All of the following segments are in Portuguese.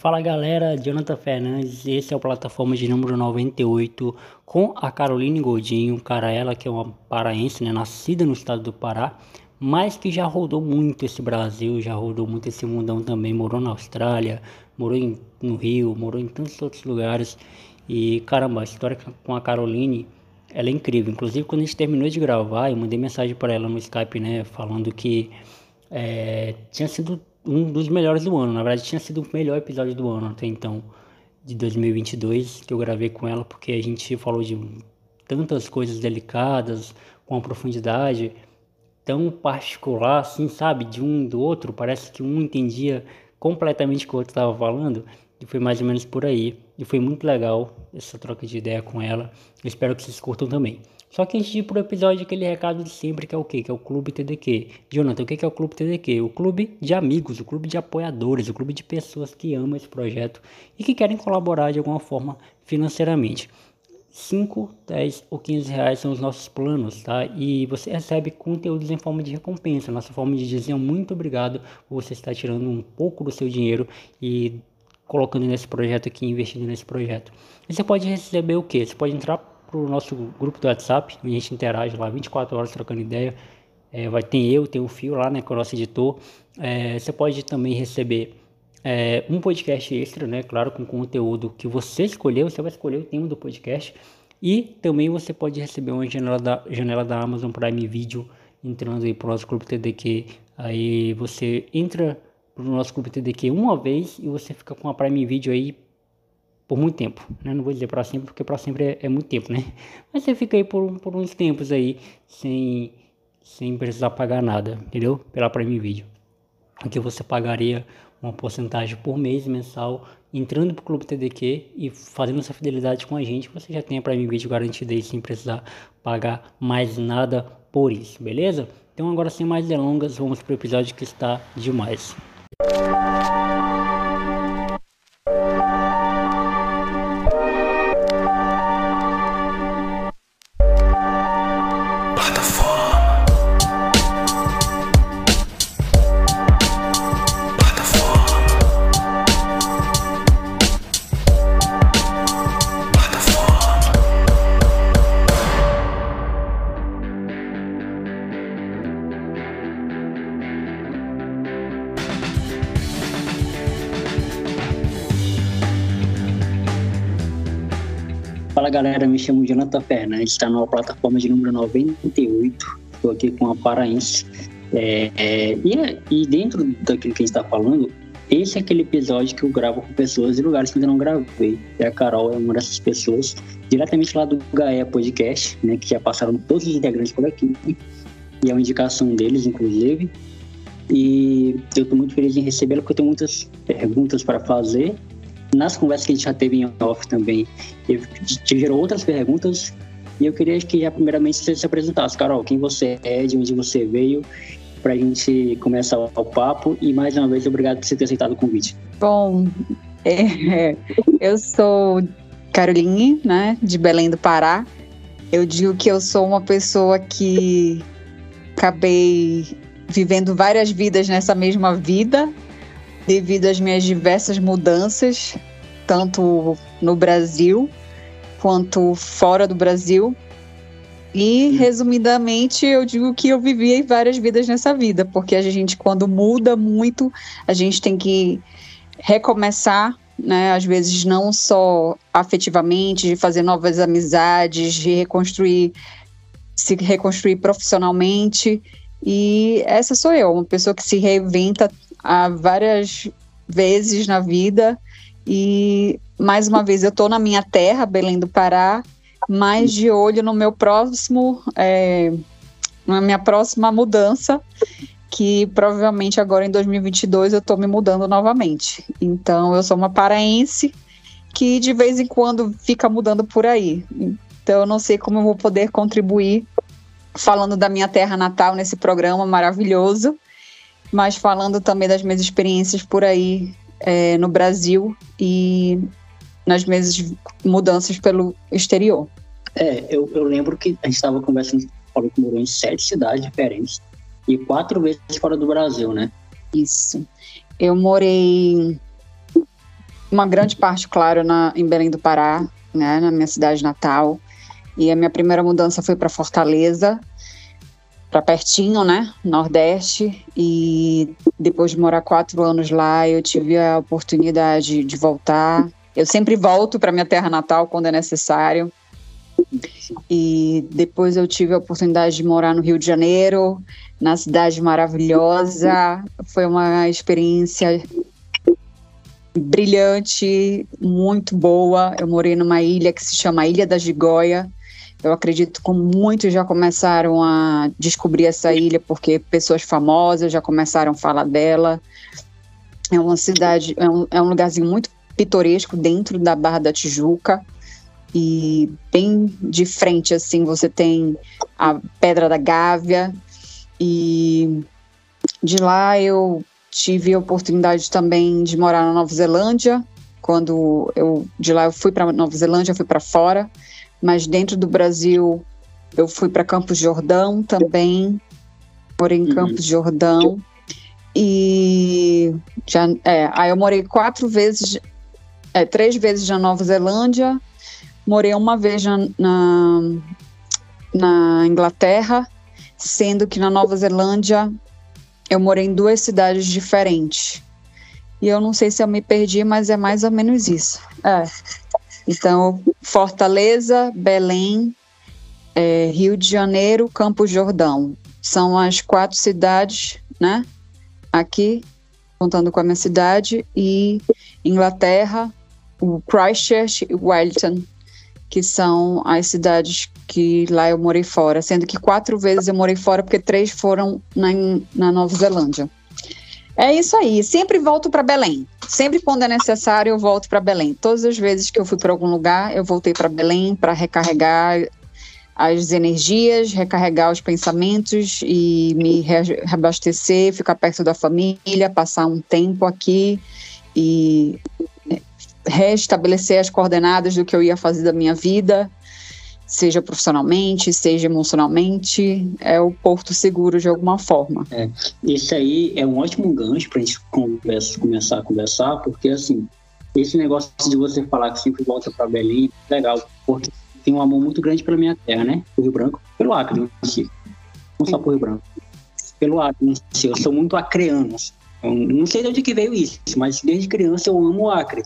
Fala galera, Jonathan Fernandes, esse é o plataforma de número 98 com a Caroline Godinho, cara, ela que é uma paraense, né, nascida no estado do Pará, mas que já rodou muito esse Brasil, já rodou muito esse mundão também, morou na Austrália, morou em, no Rio, morou em tantos outros lugares e caramba, a história com a Caroline, ela é incrível, inclusive quando a gente terminou de gravar, eu mandei mensagem para ela no Skype, né, falando que é, tinha sido um dos melhores do ano. Na verdade, tinha sido o melhor episódio do ano até então, de 2022, que eu gravei com ela, porque a gente falou de tantas coisas delicadas, com uma profundidade tão particular, assim, sabe, de um do outro. Parece que um entendia completamente o que o outro estava falando. E foi mais ou menos por aí. E foi muito legal essa troca de ideia com ela. Eu espero que vocês curtam também. Só que antes de ir pro episódio, aquele recado de sempre que é o quê? Que é o Clube TDQ. Jonathan, o que é o Clube TDQ? O clube de amigos, o clube de apoiadores, o clube de pessoas que amam esse projeto e que querem colaborar de alguma forma financeiramente. 5, 10 ou 15 reais são os nossos planos, tá? E você recebe conteúdos em forma de recompensa, nossa forma de dizer muito obrigado por você estar tirando um pouco do seu dinheiro e colocando nesse projeto aqui, investindo nesse projeto. E você pode receber o que? Você pode entrar pro nosso grupo do WhatsApp, a gente interage lá 24 horas trocando ideia. É, vai ter eu, tem o Fio lá, né, com é o nosso editor. É, você pode também receber é, um podcast extra, né, claro, com conteúdo que você escolheu, você vai escolher o tema do podcast. E também você pode receber uma janela da, janela da Amazon Prime Video entrando aí para o nosso Clube TDQ. Aí você entra para o nosso Clube TDQ uma vez e você fica com a Prime Video aí por muito tempo, né? Não vou dizer para sempre, porque para sempre é, é, muito tempo, né? Mas você fica aí por, por uns tempos aí, sem, sem precisar pagar nada, entendeu? Pela Prime Video. Aqui você pagaria uma porcentagem por mês mensal entrando para o Clube TDQ e fazendo essa fidelidade com a gente, você já tem a Prime Video garantida aí sem precisar pagar mais nada por isso, beleza? Então agora sem mais delongas, vamos para o episódio que está demais. Chamo Jonathan Fernandes, está na plataforma de número 98, estou aqui com a Paraense. É, é, e, e, dentro daquilo que a gente está falando, esse é aquele episódio que eu gravo com pessoas de lugares que ainda não gravei. E a Carol é uma dessas pessoas, diretamente lá do Gaia Podcast, né, que já passaram todos os integrantes por aqui. E é uma indicação deles, inclusive. E eu estou muito feliz em recebê-la, porque eu tenho muitas perguntas para fazer nas conversas que a gente já teve em off também, te gerou outras perguntas e eu queria que já primeiramente você se apresentasse. Carol, quem você é, de onde você veio, para a gente começar o papo e mais uma vez obrigado por você ter aceitado o convite. Bom, é, eu sou Caroline, né, de Belém do Pará. Eu digo que eu sou uma pessoa que acabei vivendo várias vidas nessa mesma vida, devido às minhas diversas mudanças, tanto no Brasil quanto fora do Brasil. E, resumidamente, eu digo que eu vivi várias vidas nessa vida, porque a gente, quando muda muito, a gente tem que recomeçar, né? Às vezes, não só afetivamente, de fazer novas amizades, de reconstruir, se reconstruir profissionalmente. E essa sou eu, uma pessoa que se reinventa há várias vezes na vida e mais uma vez eu estou na minha terra, Belém do Pará, mais de olho no meu próximo, é, na minha próxima mudança, que provavelmente agora em 2022 eu estou me mudando novamente. Então eu sou uma paraense que de vez em quando fica mudando por aí. Então eu não sei como eu vou poder contribuir falando da minha terra natal nesse programa maravilhoso mas falando também das minhas experiências por aí é, no Brasil e nas minhas mudanças pelo exterior. É, eu, eu lembro que a gente estava conversando, falou que morou em sete cidades diferentes e quatro vezes fora do Brasil, né? Isso. Eu morei uma grande parte, claro, na, em Belém do Pará, né, na minha cidade natal. E a minha primeira mudança foi para Fortaleza, para pertinho, né, Nordeste. E depois de morar quatro anos lá, eu tive a oportunidade de voltar. Eu sempre volto para minha terra natal quando é necessário. E depois eu tive a oportunidade de morar no Rio de Janeiro, na cidade maravilhosa. Foi uma experiência brilhante, muito boa. Eu morei numa ilha que se chama Ilha da Gigóia. Eu acredito que muitos já começaram a descobrir essa ilha porque pessoas famosas já começaram a falar dela. É uma cidade, é um, é um lugarzinho muito pitoresco dentro da Barra da Tijuca. E bem de frente assim você tem a Pedra da Gávea. E de lá eu tive a oportunidade também de morar na Nova Zelândia. Quando eu de lá eu fui para Nova Zelândia fui para fora mas dentro do Brasil eu fui para Campos Jordão também morei em uhum. Campos Jordão e já é, aí eu morei quatro vezes é, três vezes na Nova Zelândia Morei uma vez na, na, na Inglaterra, sendo que na Nova Zelândia eu morei em duas cidades diferentes. E eu não sei se eu me perdi, mas é mais ou menos isso. É. Então, Fortaleza, Belém, é, Rio de Janeiro, Campos Jordão. São as quatro cidades, né? Aqui, contando com a minha cidade, e Inglaterra, o Christchurch e Wellington, que são as cidades que lá eu morei fora, sendo que quatro vezes eu morei fora, porque três foram na, na Nova Zelândia. É isso aí, sempre volto para Belém. Sempre quando é necessário, eu volto para Belém. Todas as vezes que eu fui para algum lugar, eu voltei para Belém para recarregar as energias, recarregar os pensamentos e me reabastecer, ficar perto da família, passar um tempo aqui e restabelecer as coordenadas do que eu ia fazer da minha vida, seja profissionalmente, seja emocionalmente, é o porto seguro de alguma forma. É, esse aí é um ótimo gancho para a gente conversa, começar a conversar, porque assim, esse negócio de você falar que sempre volta para Belém, legal, porque tem um amor muito grande pela minha terra, né? O Rio Branco, pelo Acre si. Não só por Rio Branco. Pelo Acre em si. Eu sou muito acreano. Eu não sei de onde que veio isso, mas desde criança eu amo o Acre.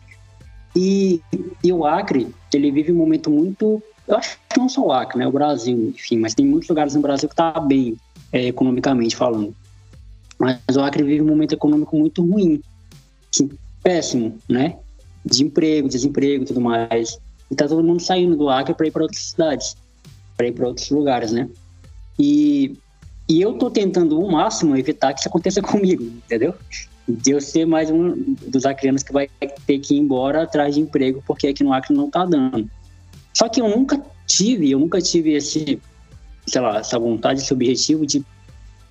E, e o Acre, ele vive um momento muito. Eu acho que não só o Acre, né? O Brasil, enfim, mas tem muitos lugares no Brasil que tá bem, é, economicamente falando. Mas o Acre vive um momento econômico muito ruim, assim, péssimo, né? Desemprego, desemprego tudo mais. E tá todo mundo saindo do Acre para ir para outras cidades, para ir para outros lugares, né? E, e eu tô tentando o máximo evitar que isso aconteça comigo, entendeu? de eu ser mais um dos acreanos que vai ter que ir embora atrás de emprego, porque aqui no Acre não tá dando. Só que eu nunca tive, eu nunca tive esse, sei lá, essa vontade, esse objetivo de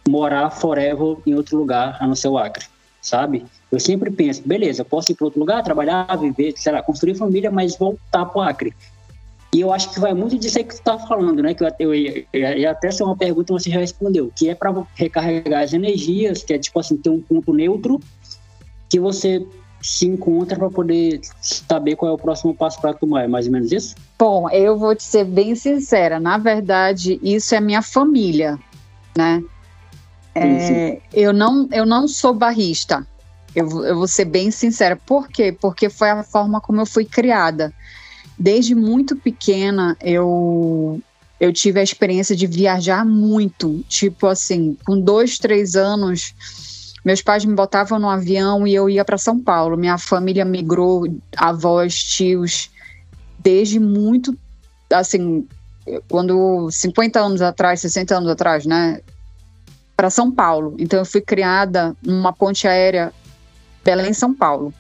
morar forever em outro lugar a não ser o Acre, sabe? Eu sempre penso, beleza, eu posso ir para outro lugar, trabalhar, viver, sei lá, construir família, mas voltar para o Acre. E eu acho que vai muito disso aí que tu tá falando, né? Que eu, eu, eu, eu até ser uma pergunta você já respondeu, que é para recarregar as energias, que é tipo assim, ter um ponto neutro que você se encontra para poder saber qual é o próximo passo para tomar. É mais ou menos isso? Bom, eu vou te ser bem sincera. Na verdade, isso é minha família, né? É, eu, não, eu não sou barrista. Eu, eu vou ser bem sincera. Por quê? Porque foi a forma como eu fui criada desde muito pequena eu eu tive a experiência de viajar muito, tipo assim, com dois, três anos, meus pais me botavam no avião e eu ia para São Paulo. Minha família migrou, avós, tios, desde muito, assim, quando 50 anos atrás, 60 anos atrás, né, para São Paulo. Então eu fui criada numa ponte aérea Belém-São Paulo.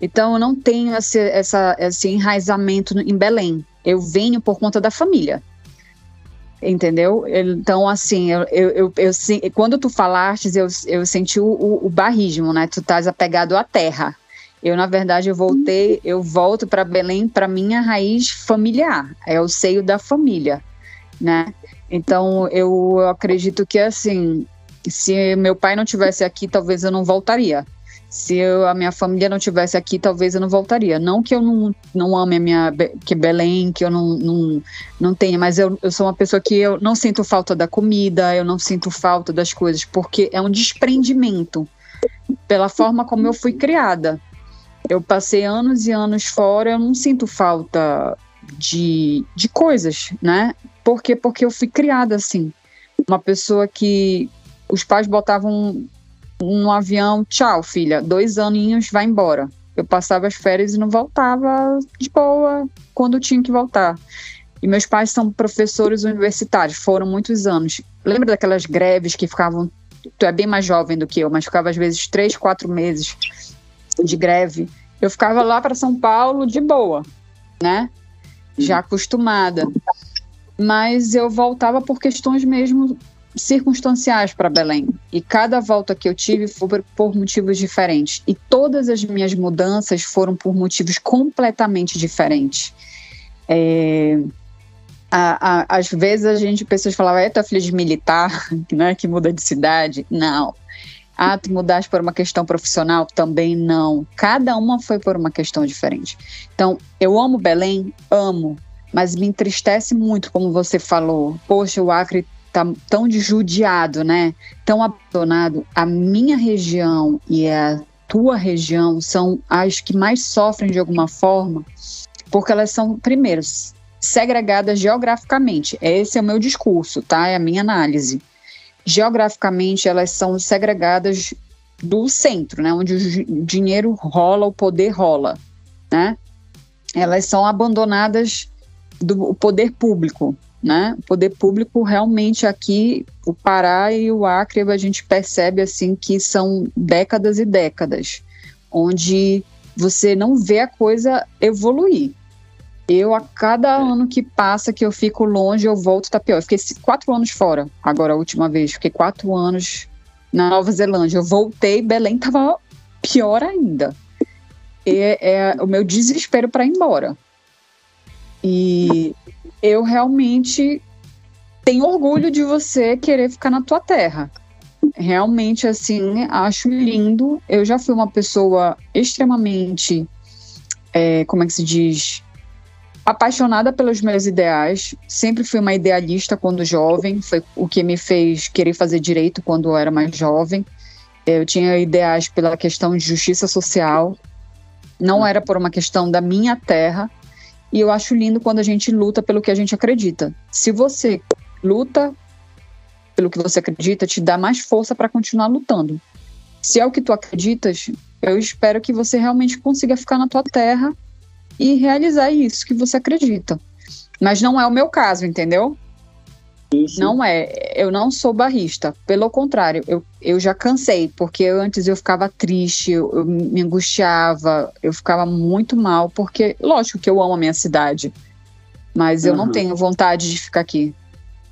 Então, eu não tenho esse, essa, esse enraizamento em Belém. Eu venho por conta da família. Entendeu? Então, assim, eu, eu, eu, eu quando tu falaste, eu, eu senti o, o, o barrismo, né? Tu estás apegado à terra. Eu, na verdade, eu voltei, eu volto para Belém para minha raiz familiar, é o seio da família, né? Então, eu acredito que, assim, se meu pai não tivesse aqui, talvez eu não voltaria Se eu, a minha família não tivesse aqui, talvez eu não voltaria. Não que eu não, não ame a minha que Belém, que eu não, não, não tenha, mas eu, eu sou uma pessoa que eu não sinto falta da comida, eu não sinto falta das coisas, porque é um desprendimento pela forma como eu fui criada. Eu passei anos e anos fora, eu não sinto falta de, de coisas, né? Por quê? Porque eu fui criada assim. Uma pessoa que os pais botavam no avião, tchau, filha, dois aninhos, vai embora. Eu passava as férias e não voltava de boa quando tinha que voltar. E meus pais são professores universitários, foram muitos anos. Lembra daquelas greves que ficavam. Tu é bem mais jovem do que eu, mas ficava às vezes três, quatro meses de greve. Eu ficava lá para São Paulo de boa, né? Já acostumada. Mas eu voltava por questões mesmo circunstanciais para Belém. E cada volta que eu tive foi por, motivos diferentes. E todas as minhas mudanças foram por motivos completamente diferentes. É, a, a, às vezes a gente, pessoas falavam, é tua filha de militar, né, que muda de cidade? Não. Ah, tu mudaste por uma questão profissional? Também não. Cada uma foi por uma questão diferente. Então, eu amo Belém, amo, mas me entristece muito, como você falou. Poxa, o Acre tá tão judiado, né? Tão abandonado. A minha região e a tua região são as que mais sofrem de alguma forma, porque elas são, primeiro, segregadas geograficamente. Esse é o meu discurso, tá? É a minha análise. Geograficamente, elas são segregadas do centro, né? Onde o dinheiro rola, o poder rola, né? Elas são abandonadas do poder público, né? O poder público realmente aqui, o Pará e o Acre, a gente percebe assim que são décadas e décadas, onde você não vê a coisa evoluir. Eu, a cada é. ano que passa que eu fico longe, eu volto, tá pior. Eu fiquei quatro anos fora, agora a última vez. Fiquei quatro anos na Nova Zelândia. Eu voltei, Belém tava pior ainda. É, é o meu desespero para ir embora. E eu realmente tenho orgulho de você querer ficar na tua terra. Realmente, assim, acho lindo. Eu já fui uma pessoa extremamente, é, como é que se diz? Apaixonada pelos meus ideais. Sempre fui uma idealista quando jovem. Foi o que me fez querer fazer direito quando eu era mais jovem. Eu tinha ideais pela questão de justiça social. Não era por uma questão da minha terra, e eu acho lindo quando a gente luta pelo que a gente acredita. Se você luta pelo que você acredita, te dá mais força para continuar lutando. Se é o que tu acreditas, eu espero que você realmente consiga ficar na tua terra e realizar isso que você acredita. Mas não é o meu caso, entendeu? Isso. Não é, eu não sou barrista. Pelo contrário, eu, eu já cansei, porque antes eu ficava triste, eu, eu, me angustiava, eu ficava muito mal, porque, lógico que eu amo a minha cidade, mas eu uhum. não tenho vontade de ficar aqui,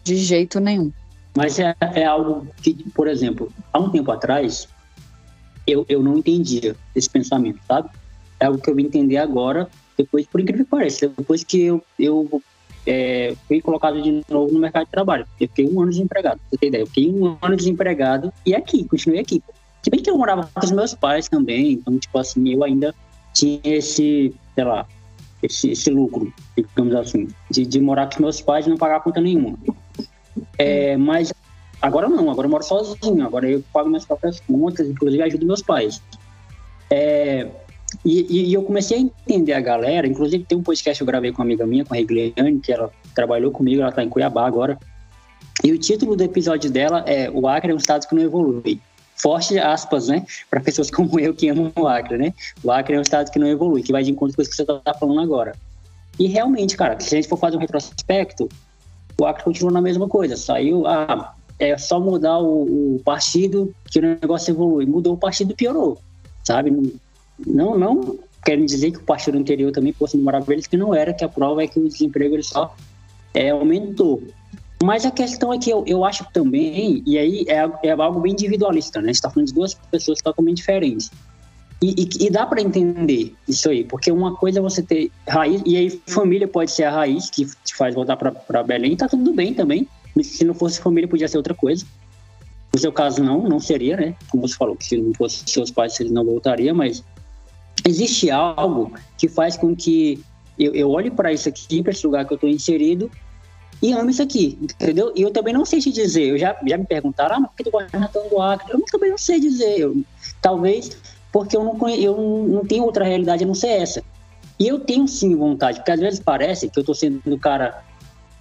de jeito nenhum. Mas é, é algo que, por exemplo, há um tempo atrás, eu, eu não entendia esse pensamento, sabe? É algo que eu vim entender agora, depois, por incrível que pareça, depois que eu, eu é, fui colocado de novo no mercado de trabalho. Eu fiquei um ano desempregado, você ter ideia. Eu fiquei um ano desempregado e aqui, continuei aqui. Se bem que eu morava com os meus pais também, então, tipo assim, eu ainda tinha esse, sei lá, esse, esse lucro, digamos assim, de, de morar com os meus pais e não pagar conta nenhuma. É, mas agora não, agora eu moro sozinho, agora eu pago minhas próprias contas, inclusive ajudo meus pais. É, e, e, eu comecei a entender a galera, inclusive tem um podcast que eu gravei com uma amiga minha, com a Regliane, que ela trabalhou comigo, ela está em Cuiabá agora. E o título do episódio dela é O Acre é um estado que não evolui. Forte aspas, né? Para pessoas como eu que amam o Acre, né? O Acre é um estado que não evolui, que vai de encontro com isso que você está falando agora. E realmente, cara, se a gente for fazer um retrospecto, o Acre continua na mesma coisa. Saiu, ah, é só mudar o, o partido que o negócio evolui. Mudou o partido, piorou, sabe? Não, não querem dizer que o partido anterior também fosse maravilhoso, que não era, que a prova é que o desemprego ele só é, aumentou. Mas a questão é que eu, eu acho também, e aí é, é algo bem individualista, né? A gente está falando de duas pessoas totalmente diferentes. E, e, e dá para entender isso aí, porque uma coisa é você ter raiz, e aí família pode ser a raiz que te faz voltar para Belém, tá tudo bem também. Se não fosse família, podia ser outra coisa. No seu caso, não, não seria, né? Como você falou, que se não fosse seus pais, ele não voltaria, mas existe algo que faz com que eu, eu olhe para isso aqui, para esse lugar que eu estou inserido, e amo isso aqui, entendeu? E eu também não sei te dizer, eu já, já me perguntaram, ah, mas por que tu gosta tanto do Acre? Eu também não sei dizer, eu, talvez porque eu, não, eu não, não tenho outra realidade a não ser essa. E eu tenho sim vontade, porque às vezes parece que eu estou sendo o cara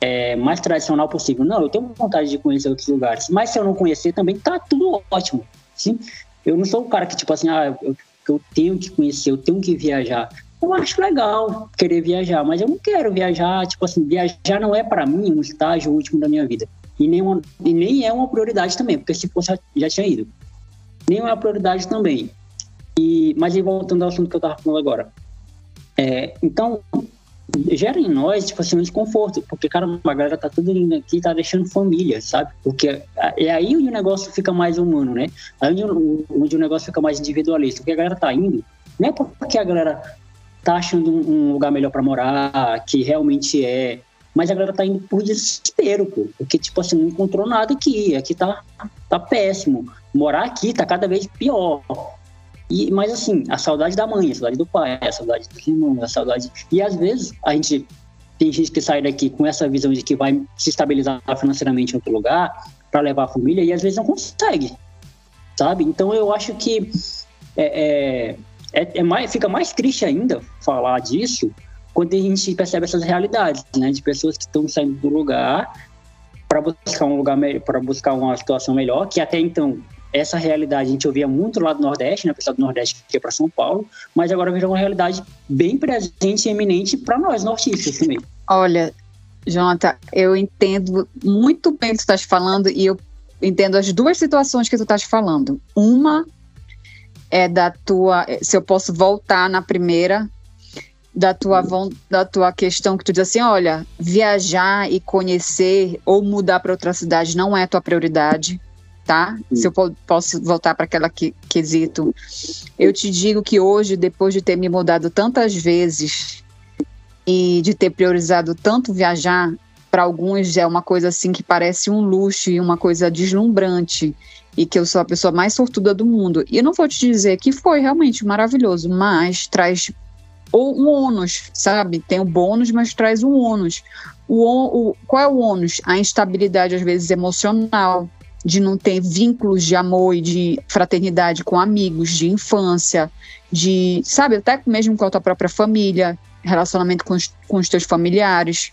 é, mais tradicional possível. Não, eu tenho vontade de conhecer outros lugares, mas se eu não conhecer também tá tudo ótimo. Sim? Eu não sou o cara que, tipo assim, ah, eu, eu tenho que conhecer, eu tenho que viajar eu acho legal querer viajar, mas eu não quero viajar, tipo assim, viajar não é para mim um estágio último da minha vida. E nem, uma, e nem é uma prioridade também, porque se fosse, já tinha ido. Nem é uma prioridade também. E, mas aí voltando ao assunto que eu tava falando agora. É, então, gera em nós, tipo assim, um desconforto, porque, cara, a galera tá tudo indo aqui, tá deixando família, sabe? Porque é aí onde o negócio fica mais humano, né? Aí onde, onde o negócio fica mais individualista, porque a galera tá indo, não é porque a galera tá achando um lugar melhor para morar, que realmente é. Mas a galera tá indo por desespero, pô. Porque, tipo assim, não encontrou nada aqui. Aqui tá, tá péssimo. Morar aqui tá cada vez pior. E, mas assim, a saudade da mãe, a saudade do pai, a saudade dos irmãos, a saudade. E às vezes a gente tem gente que sai daqui com essa visão de que vai se estabilizar financeiramente em outro lugar para levar a família e às vezes não consegue, sabe? Então eu acho que é, é, é, é mais, fica mais triste ainda falar disso quando a gente percebe essas realidades, né, de pessoas que estão saindo do lugar para buscar um lugar para buscar uma situação melhor, que até então essa realidade a gente ouvia muito lá do Nordeste, né, pessoal do Nordeste que ia para São Paulo, mas agora virou uma realidade bem presente e eminente para nós nortistas também. Olha, Jonathan, eu entendo muito bem o que tu estás falando e eu entendo as duas situações que tu estás falando. Uma é da tua, se eu posso voltar na primeira, da tua, da tua questão que tu diz assim, olha, viajar e conhecer ou mudar para outra cidade não é tua prioridade, tá? Se eu posso voltar para aquela que, quesito, eu te digo que hoje, depois de ter me mudado tantas vezes e de ter priorizado tanto viajar, para alguns é uma coisa assim que parece um luxo e uma coisa deslumbrante e que eu sou a pessoa mais sortuda do mundo. E eu não vou te dizer que foi realmente maravilhoso, mas traz um ônus, sabe? Tem o bônus, mas traz um ônus. O, o, qual é o ônus? A instabilidade, às vezes, emocional, de não ter vínculos de amor e de fraternidade com amigos de infância, de, sabe, até mesmo com a tua própria família, relacionamento com os, com os teus familiares,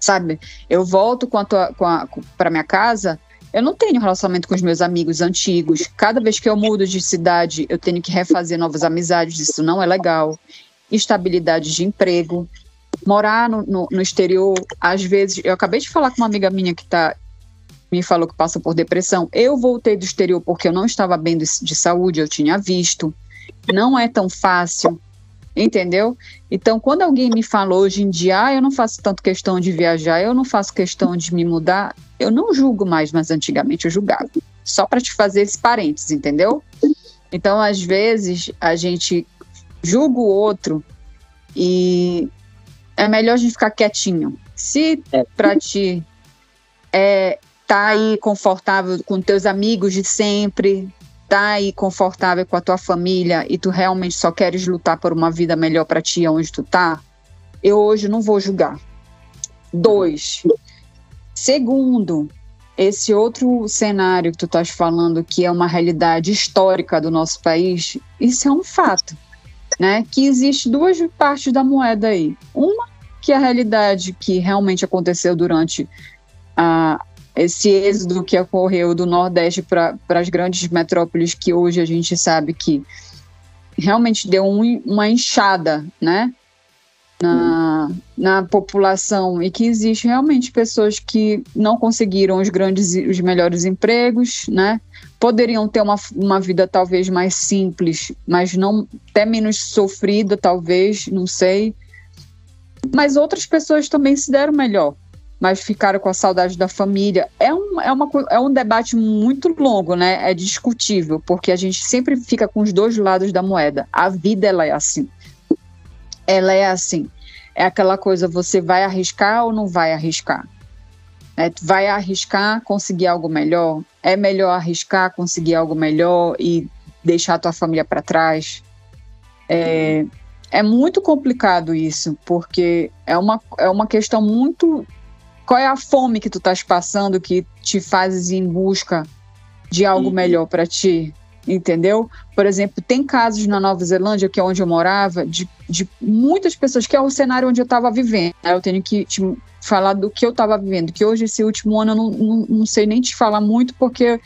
sabe? Eu volto com a tua, com a, para minha casa, eu não tenho relacionamento com os meus amigos antigos. Cada vez que eu mudo de cidade, eu tenho que refazer novas amizades. Isso não é legal. Estabilidade de emprego. Morar no, no, no exterior, às vezes. Eu acabei de falar com uma amiga minha que tá, me falou que passa por depressão. Eu voltei do exterior porque eu não estava bem de, de saúde, eu tinha visto. Não é tão fácil entendeu? Então, quando alguém me fala hoje em dia, ah, eu não faço tanto questão de viajar, eu não faço questão de me mudar, eu não julgo mais, mas antigamente eu julgava. Só para te fazer esse parênteses, entendeu? Então, às vezes, a gente julga o outro e é melhor a gente ficar quietinho. Se é. para ti é tá aí confortável com teus amigos de sempre, tá aí confortável com a tua família e tu realmente só queres lutar por uma vida melhor para ti onde tu tá, eu hoje não vou julgar. Dois. Segundo, esse outro cenário que tu estás falando, que é uma realidade histórica do nosso país, isso é um fato, né? Que existe duas partes da moeda aí. Uma que é a realidade que realmente aconteceu durante a, esse êxodo que ocorreu do Nordeste para as grandes metrópoles, que hoje a gente sabe que realmente deu um, uma enxada, né? Na, na população e que existe realmente pessoas que não conseguiram os grandes os melhores empregos, né? Poderiam ter uma, uma vida talvez mais simples, mas não até menos sofrida, talvez, não sei. Mas outras pessoas também se deram melhor, mas ficaram com a saudade da família. É um, é, uma, é um debate muito longo, né? É discutível, porque a gente sempre fica com os dois lados da moeda. A vida, ela é assim. Ela é assim. É aquela coisa, você vai arriscar ou não vai arriscar? É, vai arriscar conseguir algo melhor? é melhor arriscar, conseguir algo melhor e deixar a tua família para trás. É, é muito complicado isso, porque é uma, é uma questão muito. Qual é a fome que tu estás passando que te fazes em busca de algo uhum. melhor para ti? Entendeu? Por exemplo, tem casos na Nova Zelândia, que é onde eu morava, de, de muitas pessoas, que é o cenário onde eu estava vivendo. Eu tenho que te falar do que eu estava vivendo, que hoje, esse último ano, eu não, não, não sei nem te falar muito, porque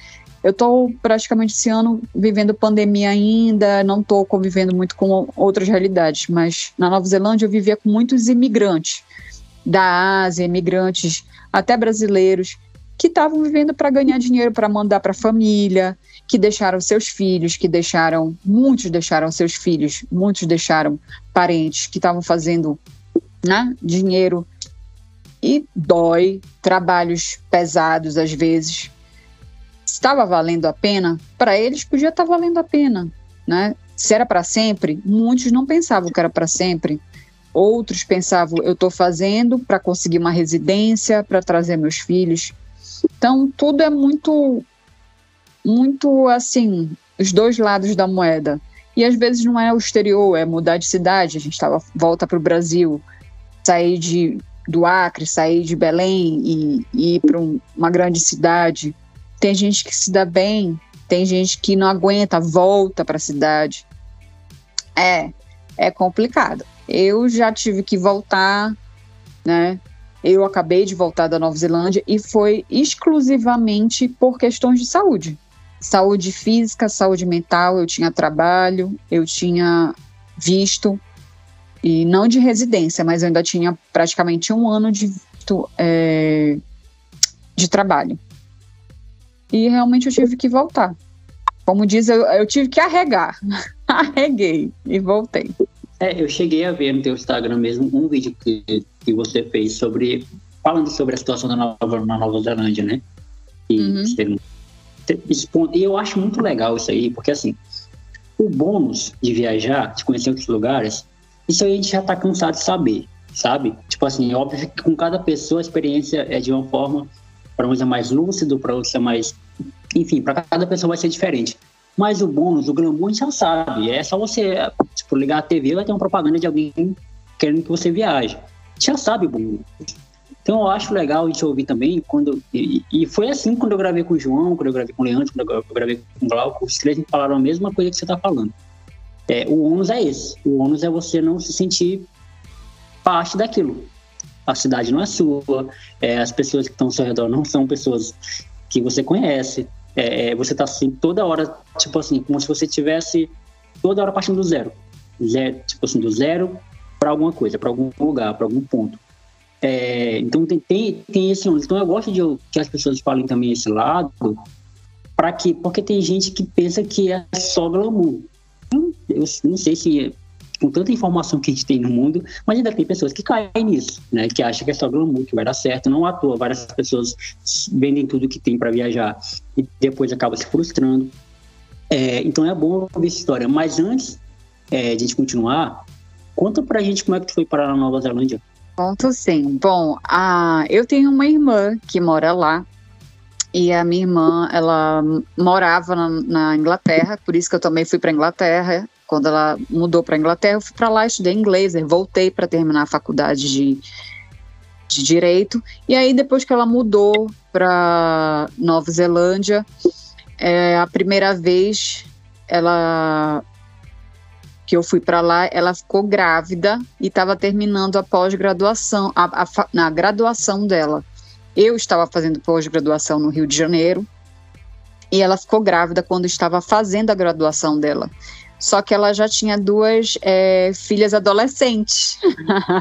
eu estou praticamente esse ano vivendo pandemia ainda, não estou convivendo muito com outras realidades, mas na Nova Zelândia eu vivia com muitos imigrantes da Ásia, imigrantes até brasileiros, que estavam vivendo para ganhar dinheiro para mandar para a família, que deixaram seus filhos, que deixaram, muitos deixaram seus filhos, muitos deixaram parentes que estavam fazendo né, dinheiro e dói, trabalhos pesados às vezes, estava valendo a pena, para eles podia estar tá valendo a pena, né? Se era para sempre, muitos não pensavam que era para sempre. Outros pensavam, eu estou fazendo para conseguir uma residência, para trazer meus filhos. Então, tudo é muito, muito assim, os dois lados da moeda. E às vezes não é o exterior, é mudar de cidade. A gente tava, volta para o Brasil, sair de, do Acre, sair de Belém e, e ir para um, uma grande cidade tem gente que se dá bem, tem gente que não aguenta, volta para a cidade. É, é complicado. Eu já tive que voltar, né? Eu acabei de voltar da Nova Zelândia e foi exclusivamente por questões de saúde. Saúde física, saúde mental, eu tinha trabalho, eu tinha visto, e não de residência, mas eu ainda tinha praticamente um ano de, é, de trabalho. E realmente eu tive que voltar. Como diz, eu, eu tive que arregar. Arreguei e voltei. É, eu cheguei a ver no teu Instagram mesmo um vídeo que, que você fez sobre. falando sobre a situação da Nova, na Nova Zelândia, né? E, uhum. e eu acho muito legal isso aí, porque assim, o bônus de viajar, de conhecer outros lugares, isso aí a gente já tá cansado de saber, sabe? Tipo assim, é óbvio que com cada pessoa a experiência é de uma forma para uns é mais lúcido, para outros é mais. Enfim, para cada pessoa vai ser diferente. Mas o bônus, o glamour, a gente já sabe. É só você tipo, ligar a TV vai ter uma propaganda de alguém querendo que você viaje. Já sabe o bônus. Então eu acho legal a ouvir também quando. E, e, foi assim quando eu gravei com o João, quando eu gravei com o Leandro, quando eu gravei com o Glauco, os três falaram a mesma coisa que você está falando. É, o ônus é esse. O ônus é você não se sentir parte daquilo a cidade não é sua, é, as pessoas que estão ao seu redor não são pessoas que você conhece, é, é você está assim toda hora, tipo assim, como se você tivesse toda hora partindo do zero, zero tipo assim, do zero para alguma coisa, para algum lugar, para algum ponto. É, então tem, tem, tem esse Então eu gosto de que as pessoas falem também esse lado, para que porque tem gente que pensa que é só glamour. Eu não sei se com tanta informação que a gente tem no mundo, mas ainda tem pessoas que caem nisso, né? Que acham que é só glamour, que vai dar certo, não à toa. Várias pessoas vendem tudo que tem para viajar e depois acaba se frustrando. É, então é bom ouvir essa história. Mas antes é, de a gente continuar, conta pra gente como é que tu foi parar na Nova Zelândia. Conto sim. Bom, a, eu tenho uma irmã que mora lá. E a minha irmã, ela morava na, na Inglaterra, por isso que eu também fui para Inglaterra quando ela mudou para Inglaterra, eu fui para lá, estudei inglês, voltei para terminar a faculdade de, de Direito. E aí, depois que ela mudou para Nova Zelândia, é, a primeira vez ela que eu fui para lá, ela ficou grávida e estava terminando a pós-graduação, a, a, na graduação dela. Eu estava fazendo pós-graduação no Rio de Janeiro e ela ficou grávida quando estava fazendo a graduação dela. Só que ela já tinha duas é, filhas adolescentes.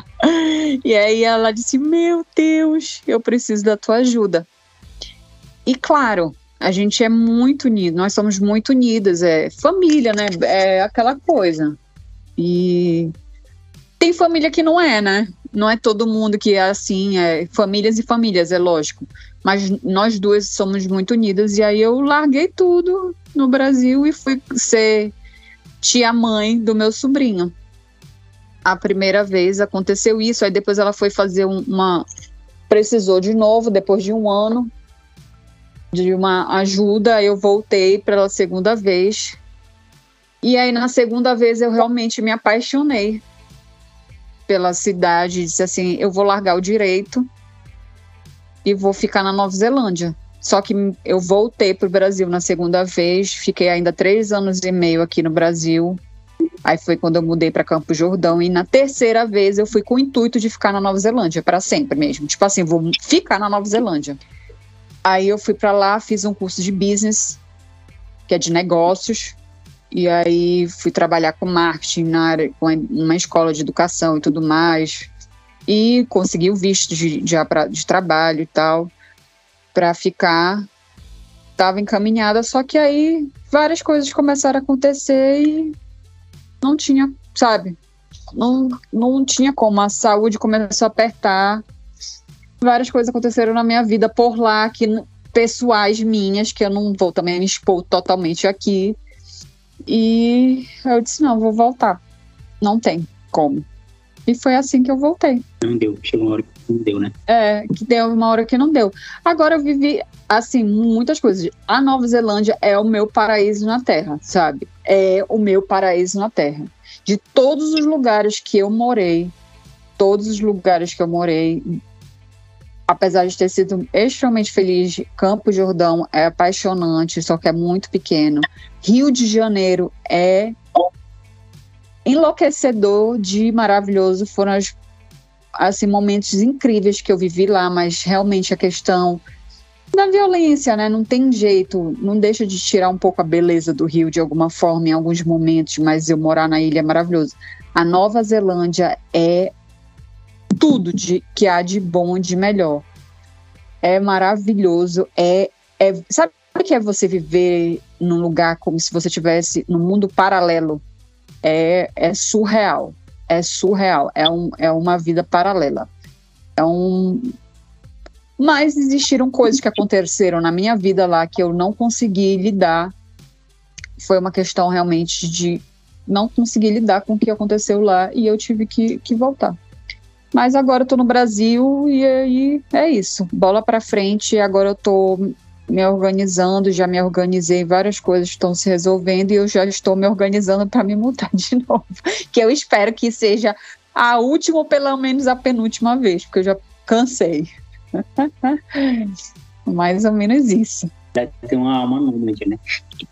e aí ela disse: Meu Deus, eu preciso da tua ajuda. E claro, a gente é muito unido, nós somos muito unidas, é família, né? É aquela coisa. E tem família que não é, né? Não é todo mundo que é assim, é famílias e famílias, é lógico. Mas nós duas somos muito unidas e aí eu larguei tudo no Brasil e fui ser tia mãe do meu sobrinho. A primeira vez aconteceu isso, aí depois ela foi fazer uma. Precisou de novo, depois de um ano de uma ajuda, eu voltei pela segunda vez. E aí, na segunda vez, eu realmente me apaixonei pela cidade. Disse assim: eu vou largar o direito e vou ficar na Nova Zelândia. Só que eu voltei para o Brasil na segunda vez, fiquei ainda três anos e meio aqui no Brasil. Aí foi quando eu mudei para Campo Jordão e na terceira vez eu fui com o intuito de ficar na Nova Zelândia para sempre mesmo. Tipo assim, vou ficar na Nova Zelândia. Aí eu fui para lá, fiz um curso de business, que é de negócios, e aí fui trabalhar com marketing na área, com uma escola de educação e tudo mais, e consegui o visto de, de, de trabalho e tal, para ficar. Estava encaminhada, só que aí várias coisas começaram a acontecer e não tinha, sabe? Não, não tinha como. A saúde começou a apertar várias coisas aconteceram na minha vida por lá, que pessoais minhas, que eu não vou também me expor totalmente aqui. E eu disse, não, vou voltar. Não tem como. E foi assim que eu voltei. Não deu, chegou uma hora que não deu, né? É, que deu uma hora que não deu. Agora eu vivi, assim, muitas coisas. A Nova Zelândia é o meu paraíso na Terra, sabe? É o meu paraíso na Terra. De todos os lugares que eu morei, todos os lugares que eu morei, apesar de ter sido extremamente feliz, Campo Jordão é apaixonante, só que é muito pequeno. Rio de Janeiro é enlouquecedor de maravilhoso. Foram os assim, momentos incríveis que eu vivi lá, mas realmente a questão da violência, né? Não tem jeito, não deixa de tirar um pouco a beleza do Rio de alguma forma em alguns momentos, mas eu morar na ilha é maravilhoso. A Nova Zelândia é tudo de, que há de bom e de melhor. É maravilhoso. É, é, sabe o que é você viver num lugar como se você estivesse num mundo paralelo? É, é surreal. É surreal. É, um, é uma vida paralela. É um. Mas existiram coisas que aconteceram na minha vida lá que eu não consegui lidar. Foi uma questão realmente de não conseguir lidar com o que aconteceu lá e eu tive que, que voltar. Mas agora eu tô no Brasil e aí é isso. Bola para frente. Agora eu tô me organizando, já me organizei, várias coisas estão se resolvendo e eu já estou me organizando para me mudar de novo. Que eu espero que seja a última ou pelo menos a penúltima vez, porque eu já cansei. Mais ou menos isso. Tem uma alma nômade, né?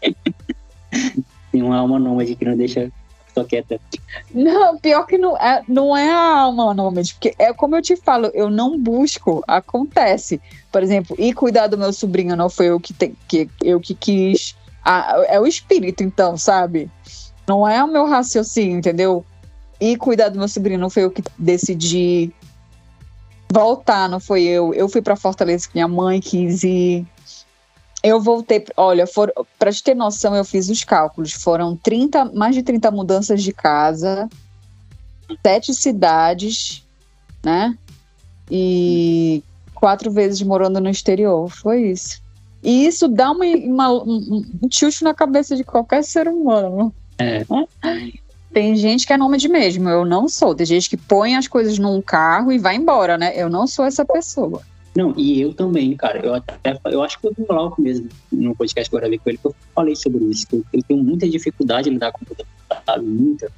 Tem uma alma nômade que não deixa tô quieta. Não, pior que não é, não é a alma nômade, porque é como eu te falo, eu não busco, acontece. Por exemplo, e cuidar do meu sobrinho não foi eu que, te, que eu que quis. é o espírito, então, sabe? Não é o meu raciocínio, entendeu? E cuidar do meu sobrinho não foi eu que decidi voltar, não foi eu. Eu fui para Fortaleza que minha mãe quis ir eu voltei, olha, para te ter noção, eu fiz os cálculos, foram 30, mais de 30 mudanças de casa, sete cidades, né? E quatro vezes morando no exterior, foi isso. E isso dá uma, uma, um, um tilt na cabeça de qualquer ser humano. É. Tem gente que é nômade mesmo, eu não sou. Tem gente que põe as coisas num carro e vai embora, né? Eu não sou essa pessoa. Não, e eu também, cara. Eu até eu acho que eu vi lá mesmo no podcast que eu gravei com ele, que eu falei sobre isso. Que eu, tenho muita dificuldade em lidar com o sabe? Muita.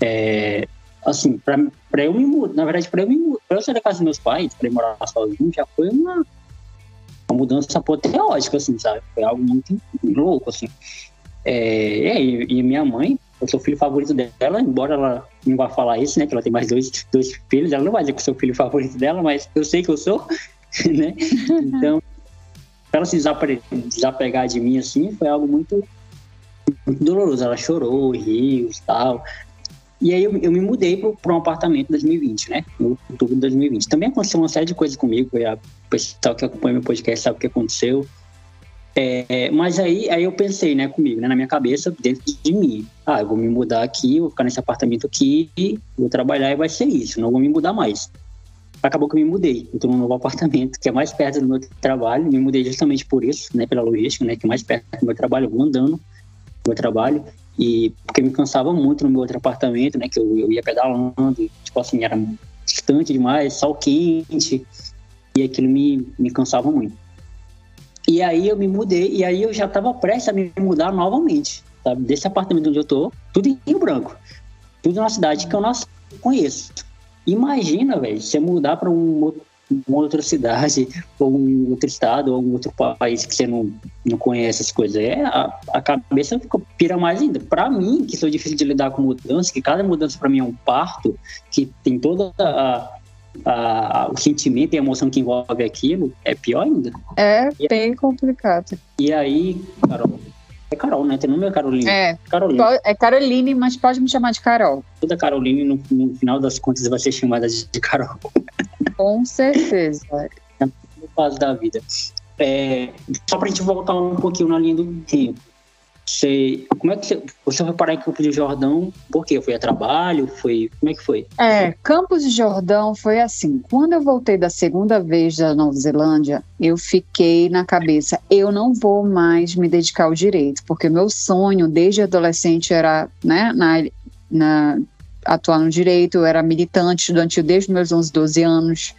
É, assim, pra, pra eu me mudar, na verdade, pra eu me mudar, pra eu sair da casa dos meus pais, pra eu morar sozinho, já foi uma, uma mudança apoteótica, assim, sabe? Foi algo muito louco, assim. É, e, e minha mãe, eu sou o filho favorito dela, embora ela não vá falar isso, né? Que ela tem mais dois, dois filhos, ela não vai dizer que eu sou o filho favorito dela, mas eu sei que eu sou. né? Então, ela se desapegar de mim assim foi algo muito, muito doloroso. Ela chorou, riu e tal. E aí eu, eu me mudei para um apartamento em 2020, né? No outubro de 2020. Também aconteceu uma série de coisas comigo. O pessoal que acompanha meu podcast sabe o que aconteceu. É, mas aí, aí eu pensei, né, comigo, né, na minha cabeça, dentro de mim. Ah, eu vou me mudar aqui, vou ficar nesse apartamento aqui, vou trabalhar e vai ser isso. Não vou me mudar mais acabou que eu me mudei. Tô num novo apartamento que é mais perto do meu trabalho. Me mudei justamente por isso, né? Pela logística, né? Que é mais perto do meu trabalho. Eu vou andando do meu trabalho. E porque me cansava muito no meu outro apartamento, né? Que eu, eu ia pedalando. Tipo assim, era distante demais, sol quente. E aquilo me, me cansava muito. E aí eu me mudei, e aí eu já estava prestes a me mudar novamente, sabe? Desse apartamento onde eu tô, tudo em Rio Branco. Tudo na cidade que eu não conheço. Imagina, velho, você mudar para um, uma outra cidade, ou um outro estado, ou um outro país que você não, não conhece as coisas. É, a, a cabeça fica, pira mais ainda. Para mim, que sou difícil de lidar com mudança, que cada mudança para mim é um parto, que tem toda a, a, o sentimento e a emoção que envolve aquilo, é pior ainda. É bem complicado. E aí, Carol, Carol, né? Teu nome é Caroline. É, Caroline. é Caroline, mas pode me chamar de Carol. Toda Caroline, no, no final das contas, vai ser chamada de Carol. Com certeza. No fase da vida. É, só pra gente voltar um pouquinho na linha do tempo. Você, como é que você, você foi parar em Campos de Jordão? Por quê? Foi a trabalho? Foi, como é que foi? É, Campos de Jordão foi assim. Quando eu voltei da segunda vez da Nova Zelândia, eu fiquei na cabeça, eu não vou mais me dedicar ao direito, porque meu sonho desde adolescente era, né, na, na atuar no direito, eu era militante estudantil desde meus 11, 12 anos,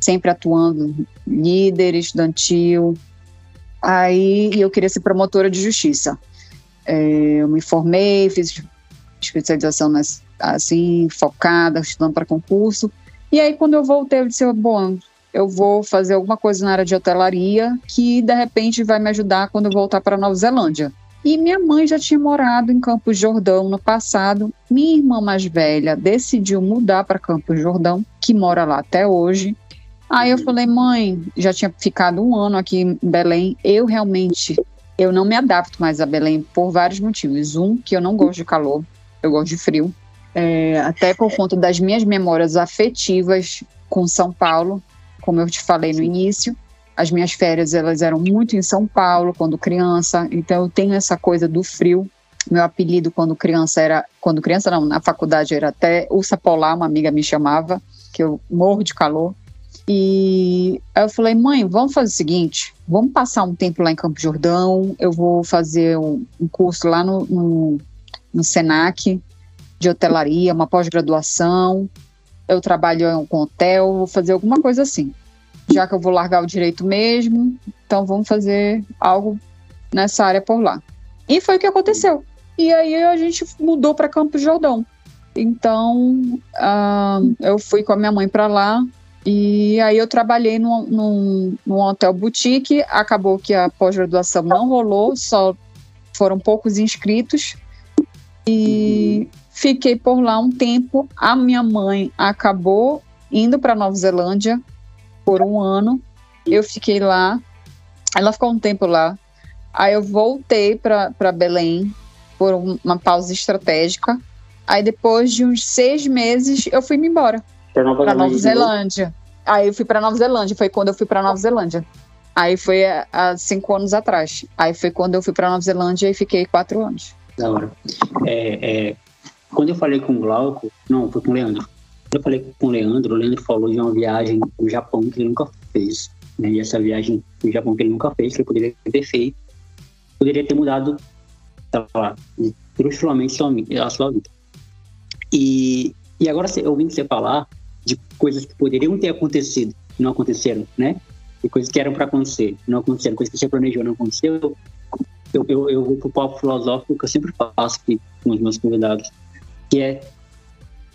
sempre atuando líder estudantil, Aí eu queria ser promotora de justiça. É, eu me formei, fiz especialização nas, assim, focada, estudando para concurso. E aí, quando eu voltei, eu disse: bom, eu vou fazer alguma coisa na área de hotelaria que de repente vai me ajudar quando eu voltar para Nova Zelândia. E minha mãe já tinha morado em Campos Jordão no passado. Minha irmã mais velha decidiu mudar para Campos Jordão, que mora lá até hoje. Aí eu falei, mãe, já tinha ficado um ano aqui em Belém. Eu realmente, eu não me adapto mais a Belém por vários motivos. Um, que eu não gosto de calor, eu gosto de frio. É, até por conta das minhas memórias afetivas com São Paulo, como eu te falei no início. As minhas férias, elas eram muito em São Paulo, quando criança. Então eu tenho essa coisa do frio. Meu apelido quando criança era, quando criança não, na faculdade era até Ursa Polar, uma amiga me chamava, que eu morro de calor. E aí eu falei, mãe, vamos fazer o seguinte: vamos passar um tempo lá em Campo Jordão. Eu vou fazer um, curso lá no, no, no, Senac de hotelaria, uma pós-graduação. Eu trabalho com hotel, vou fazer alguma coisa assim. Já que eu vou largar o direito mesmo, então vamos fazer algo nessa área por lá. E foi o que aconteceu. E aí a gente mudou para Campo Jordão. Então uh, eu fui com a minha mãe para lá, e aí eu trabalhei num, num, num hotel boutique, acabou que a pós-graduação não rolou, só foram poucos inscritos. E fiquei por lá um tempo. A minha mãe acabou indo para Nova Zelândia por um ano. Eu fiquei lá. Ela ficou um tempo lá. Aí eu voltei para Belém por uma pausa estratégica. Aí depois de uns seis meses eu fui me embora. Para Nova, pra Nova Zelândia. Aí eu fui para Nova Zelândia, foi quando eu fui para Nova Zelândia. Aí foi há cinco anos atrás. Aí foi quando eu fui para Nova Zelândia e fiquei quatro anos. Da hora. É, é, quando eu falei com o Glauco, não, foi com o Leandro. Quando eu falei com o Leandro, o Leandro falou de uma viagem no Japão que ele nunca fez. Né? E essa viagem no Japão que ele nunca fez, que ele poderia ter feito, poderia ter mudado, lá, drasticamente a sua vida. E, e agora, ouvindo você falar, coisas que poderiam ter acontecido não aconteceram, né? E coisas que eram para acontecer não aconteceram, coisas que você planejou não aconteceu. Eu, eu, eu vou pro papo filosófico que eu sempre faço aqui com os meus convidados, que é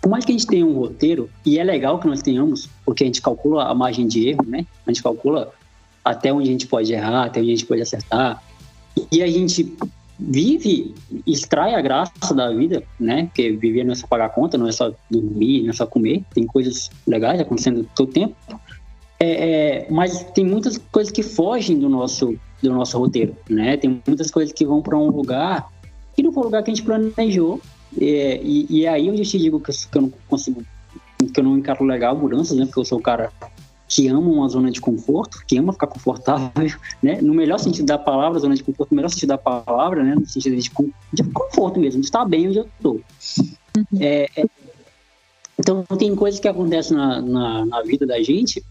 por mais que a gente tenha um roteiro, e é legal que nós tenhamos, porque a gente calcula a margem de erro, né? A gente calcula até onde a gente pode errar, até onde a gente pode acertar. E a gente vive, extrai a graça da vida, né? Porque viver não é só pagar conta, não é só dormir, não é só comer, tem coisas legais acontecendo todo tempo. É, é, mas tem muitas coisas que fogem do nosso do nosso roteiro, né? Tem muitas coisas que vão para um lugar que não foi um lugar que a gente planejou. É, e, e é aí onde eu te digo que eu, que eu não consigo, que eu não encaro legal mudanças, né? Porque eu sou o cara que ama uma zona de conforto, que ama ficar confortável, né? No melhor sentido da palavra, zona de conforto, no melhor sentido da palavra, né? No sentido de, de conforto mesmo, de estar bem onde eu estou. Uhum. É, é, então, tem coisas que acontecem na, na, na, vida da gente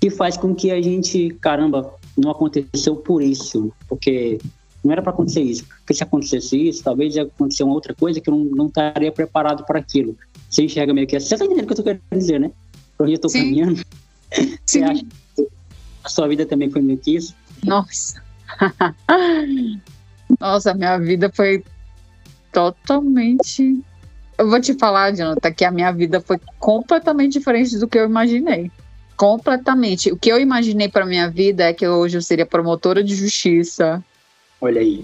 que faz com que a gente, caramba, não aconteceu por isso, porque não era para acontecer isso. Porque se acontecesse isso, talvez ia acontecer uma outra coisa que eu não, não estaria preparado para aquilo. Você enxerga meio que assim. Você está entendendo o que eu estou querendo dizer, né? Para onde eu estou caminhando. Você acha que a sua vida também foi meio que isso? Nossa. Nossa, minha vida foi totalmente. Eu vou te falar, Jonathan, que a minha vida foi completamente diferente do que eu imaginei. Completamente. O que eu imaginei para minha vida é que hoje eu seria promotora de justiça. Olha aí.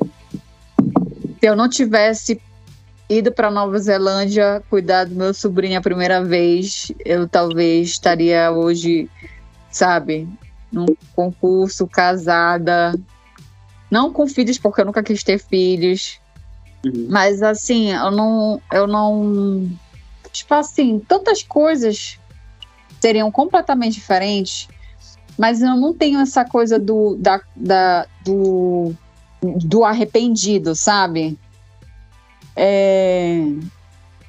Se eu não tivesse ido para Nova Zelândia cuidar do meu sobrinho a primeira vez, eu talvez estaria hoje, sabe, num concurso, casada, não com filhos, porque eu nunca quis ter filhos. Uhum. Mas assim, eu não. Eu não. Tipo assim, tantas coisas seriam completamente diferentes, mas eu não tenho essa coisa do, da, da do, do arrependido, sabe? É,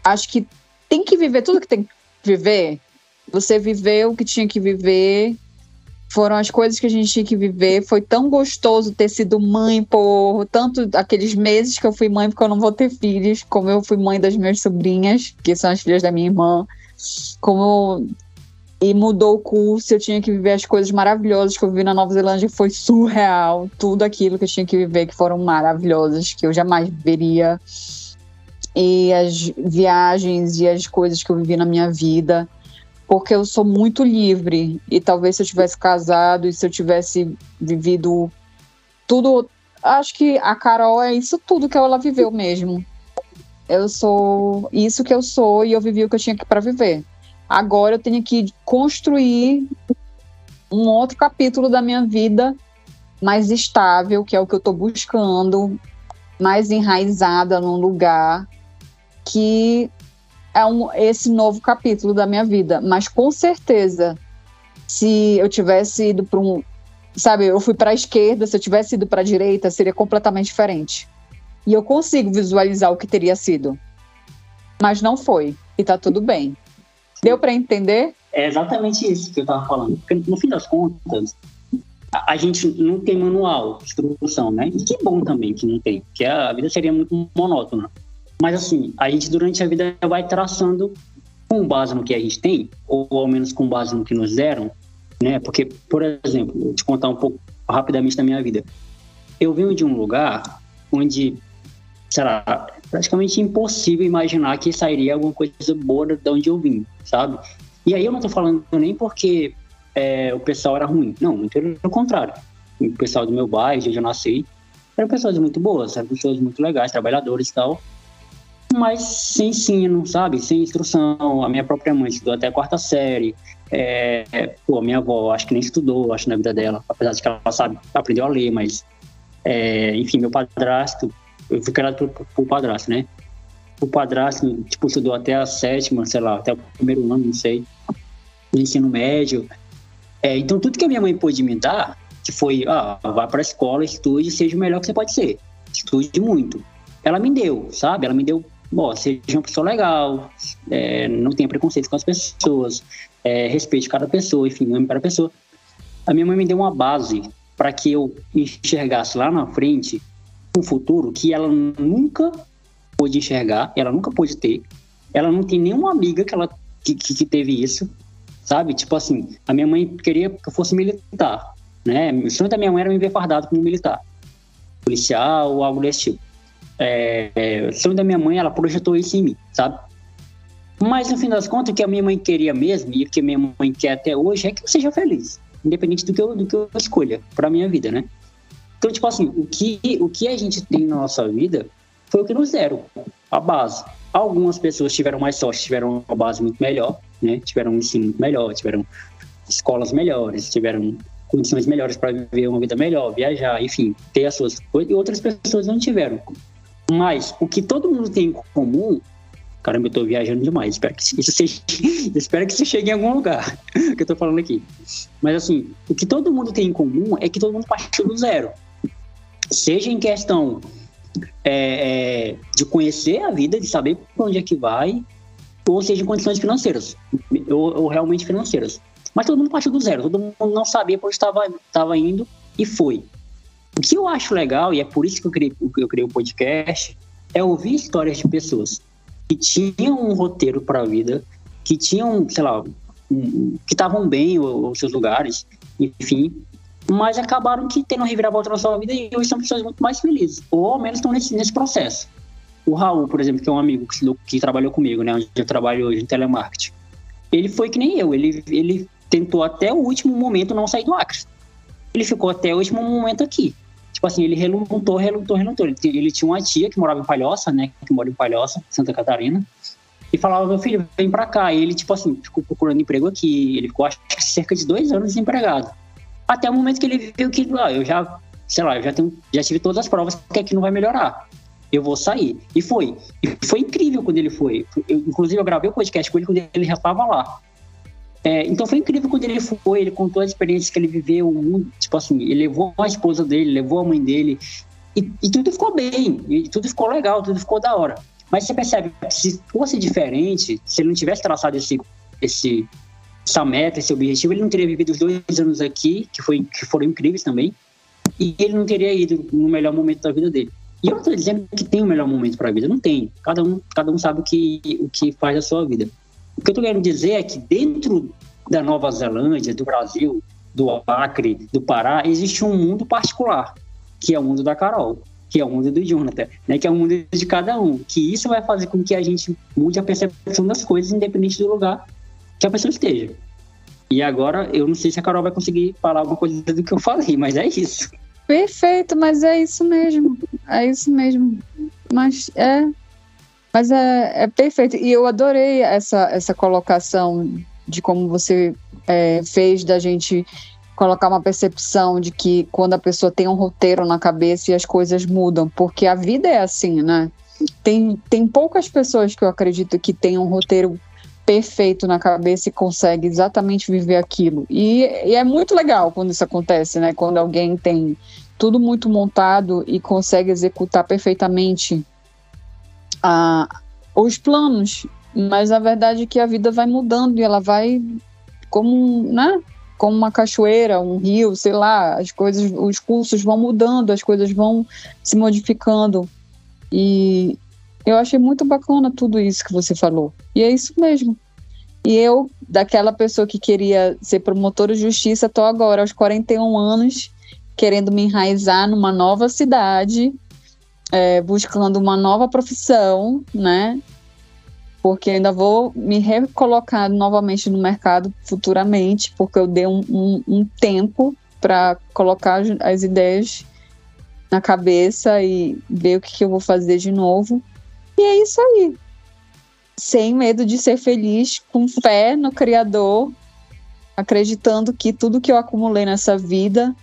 acho que tem que viver tudo que tem que viver. Você viveu o que tinha que viver foram as coisas que a gente tinha que viver. Foi tão gostoso ter sido mãe por tanto aqueles meses que eu fui mãe, porque eu não vou ter filhos, como eu fui mãe das minhas sobrinhas, que são as filhas da minha irmã. Como e mudou o curso, eu tinha que viver as coisas maravilhosas que eu vivi na Nova Zelândia, foi surreal. Tudo aquilo que eu tinha que viver que foram maravilhosas, que eu jamais veria. E as viagens e as coisas que eu vivi na minha vida porque eu sou muito livre e talvez se eu tivesse casado e se eu tivesse vivido tudo, acho que a Carol é isso tudo que ela viveu mesmo. Eu sou isso que eu sou e eu vivi o que eu tinha para viver. Agora eu tenho que construir um outro capítulo da minha vida mais estável, que é o que eu estou buscando, mais enraizada num lugar que é um, esse novo capítulo da minha vida. Mas com certeza, se eu tivesse ido para um. Sabe, eu fui para a esquerda, se eu tivesse ido para a direita, seria completamente diferente. E eu consigo visualizar o que teria sido. Mas não foi. E tá tudo bem. Deu para entender? É exatamente isso que eu tava falando. Porque no fim das contas, a, a gente não tem manual de instrução, né? E que bom também que não tem, porque a vida seria muito monótona. Mas assim, a gente durante a vida vai traçando com base no que a gente tem, ou ao menos com base no que nos deram, né? Porque, por exemplo, vou te contar um pouco rapidamente da minha vida. Eu venho de um lugar onde, será praticamente impossível imaginar que sairia alguma coisa boa de onde eu vim, sabe? E aí eu não tô falando nem porque é, o pessoal era ruim, não, pelo contrário. O pessoal do meu bairro, onde eu nasci, eram pessoas muito boas, eram pessoas muito legais, trabalhadores e tal mas sem ensino, sabe? Sem instrução. A minha própria mãe estudou até a quarta série. É, pô, minha avó acho que nem estudou, acho, na vida dela, apesar de que ela sabe, aprendeu a ler, mas é, enfim, meu padrasto, eu fui criado por, por padrasto, né? O padrasto, tipo, estudou até a sétima, sei lá, até o primeiro ano, não sei, ensino médio. É, então, tudo que a minha mãe pôde me dar, que foi, ah, vá para a escola, estude, seja o melhor que você pode ser. Estude muito. Ela me deu, sabe? Ela me deu bom, seja uma pessoa legal, é, não tenha preconceito com as pessoas, é, respeite cada pessoa, enfim, ame cada pessoa. A minha mãe me deu uma base para que eu enxergasse lá na frente um futuro que ela nunca pôde enxergar, ela nunca pôde ter. Ela não tem nenhuma amiga que ela que, que teve isso, sabe? Tipo assim, a minha mãe queria que eu fosse militar, né? O sonho da minha mãe era me ver fardado como militar, policial ou algo desse tipo é, é, sonho da minha mãe, ela projetou isso em mim, sabe? Mas no fim das contas, o que a minha mãe queria mesmo e o que a minha mãe quer até hoje é que eu seja feliz, independente do que eu, do que eu escolha para minha vida, né? Então, tipo assim, o que, o que a gente tem na nossa vida foi o que nos deram, a base. Algumas pessoas tiveram mais sorte, tiveram uma base muito melhor, né? Tiveram um ensino muito melhor, tiveram escolas melhores, tiveram condições melhores para viver uma vida melhor, viajar, enfim, ter as suas coisas, e outras pessoas não tiveram. Mas o que todo mundo tem em comum. Caramba, eu tô viajando demais. Espero que isso seja, espero que isso chegue em algum lugar que eu tô falando aqui. Mas assim, o que todo mundo tem em comum é que todo mundo partiu do zero. Seja em questão é, é, de conhecer a vida, de saber para onde é que vai, ou seja em condições financeiras, ou, ou, realmente financeiras. Mas todo mundo partiu do zero, todo mundo não sabia para onde estava indo e foi. O que eu acho legal, e é por isso que eu criei, eu criei o podcast, é ouvir histórias de pessoas que tinham um roteiro para a vida, que tinham, sei lá, um, que estavam bem os seus lugares, enfim, mas acabaram que tendo reviravolta na sua vida e hoje são pessoas muito mais felizes, ou ao menos estão nesse, nesse processo. O Raul, por exemplo, que é um amigo que, que trabalhou comigo, né, onde eu trabalho hoje em telemarketing, ele foi que nem eu, ele, ele tentou até o último momento não sair do Acre. Ele ficou até o último momento aqui. Tipo assim, ele relutou, relutou, relutou. Ele, ele tinha uma tia que morava em Palhoça, né, que mora em Palhoça, Santa Catarina, e falava, meu filho, vem pra cá. E ele, tipo assim, ficou procurando emprego aqui. Ele ficou, acho que cerca de dois anos desempregado. Até o momento que ele viu que, ah, eu já, sei lá, eu já, tenho, já tive todas as provas que aqui não vai melhorar. Eu vou sair. E foi. E foi incrível quando ele foi. Eu, inclusive, eu gravei o podcast com ele quando ele já estava lá. É, então foi incrível quando ele foi, ele contou as experiências que ele viveu, tipo assim, ele levou a esposa dele, levou a mãe dele, e, e tudo ficou bem, e tudo ficou legal, tudo ficou da hora. Mas você percebe que se fosse diferente, se ele não tivesse traçado esse, esse, essa meta, esse objetivo, ele não teria vivido os dois anos aqui, que, foi, que foram incríveis também, e ele não teria ido no melhor momento da vida dele. E eu não estou dizendo que tem o um melhor momento para a vida, não tem. Cada um, cada um sabe o que, o que faz a sua vida. O que eu estou querendo dizer é que dentro da Nova Zelândia, do Brasil, do Acre, do Pará, existe um mundo particular, que é o mundo da Carol que é o mundo do Jonathan, né? Que é o mundo de cada um. Que isso vai fazer com que a gente mude a percepção das coisas, independente do lugar que a pessoa esteja. E agora, eu não sei se a Carol vai conseguir falar alguma coisa do que eu falei, mas é isso. Perfeito, mas é isso mesmo. É isso mesmo. Mas é. Mas é, é perfeito. E eu adorei essa, essa colocação de como você é, fez da gente colocar uma percepção de que quando a pessoa tem um roteiro na cabeça e as coisas mudam, porque a vida é assim, né? Tem, tem poucas pessoas que eu acredito que têm um roteiro perfeito na cabeça e consegue exatamente viver aquilo. E, e, é muito legal quando isso acontece, né? Quando alguém tem tudo muito montado e consegue executar perfeitamente a, os planos. Mas a verdade é que a vida vai mudando e ela vai como, né? como uma cachoeira, um rio, sei lá, as coisas, os cursos vão mudando, as coisas vão se modificando. E eu achei muito bacana tudo isso que você falou. E é isso mesmo. E eu, daquela pessoa que queria ser promotora de justiça, estou agora aos 41 anos, querendo me enraizar numa nova cidade, é, buscando uma nova profissão, né? Porque ainda vou me recolocar novamente no mercado futuramente, porque eu dei um, um, um tempo para colocar as ideias na cabeça e ver o que, que eu vou fazer de novo. E é isso aí. Sem medo de ser feliz, com fé no Criador, acreditando que tudo que eu acumulei nessa vida,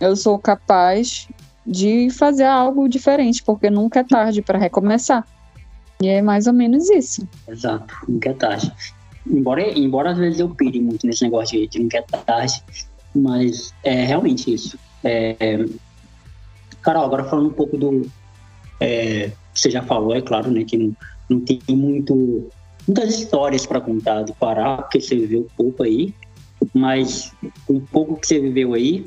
eu sou capaz de fazer algo diferente, porque nunca é tarde para recomeçar. E é mais ou menos isso. Exato, nunca é tarde. Embora, embora às vezes eu pire muito nesse negócio de, de nunca tarde, mas é realmente isso. É, Carol, agora falando um pouco do. É, você já falou, é claro, né, que não, não tem muito, muitas histórias para contar do Pará, porque você viveu pouco aí, mas um pouco que você viveu aí,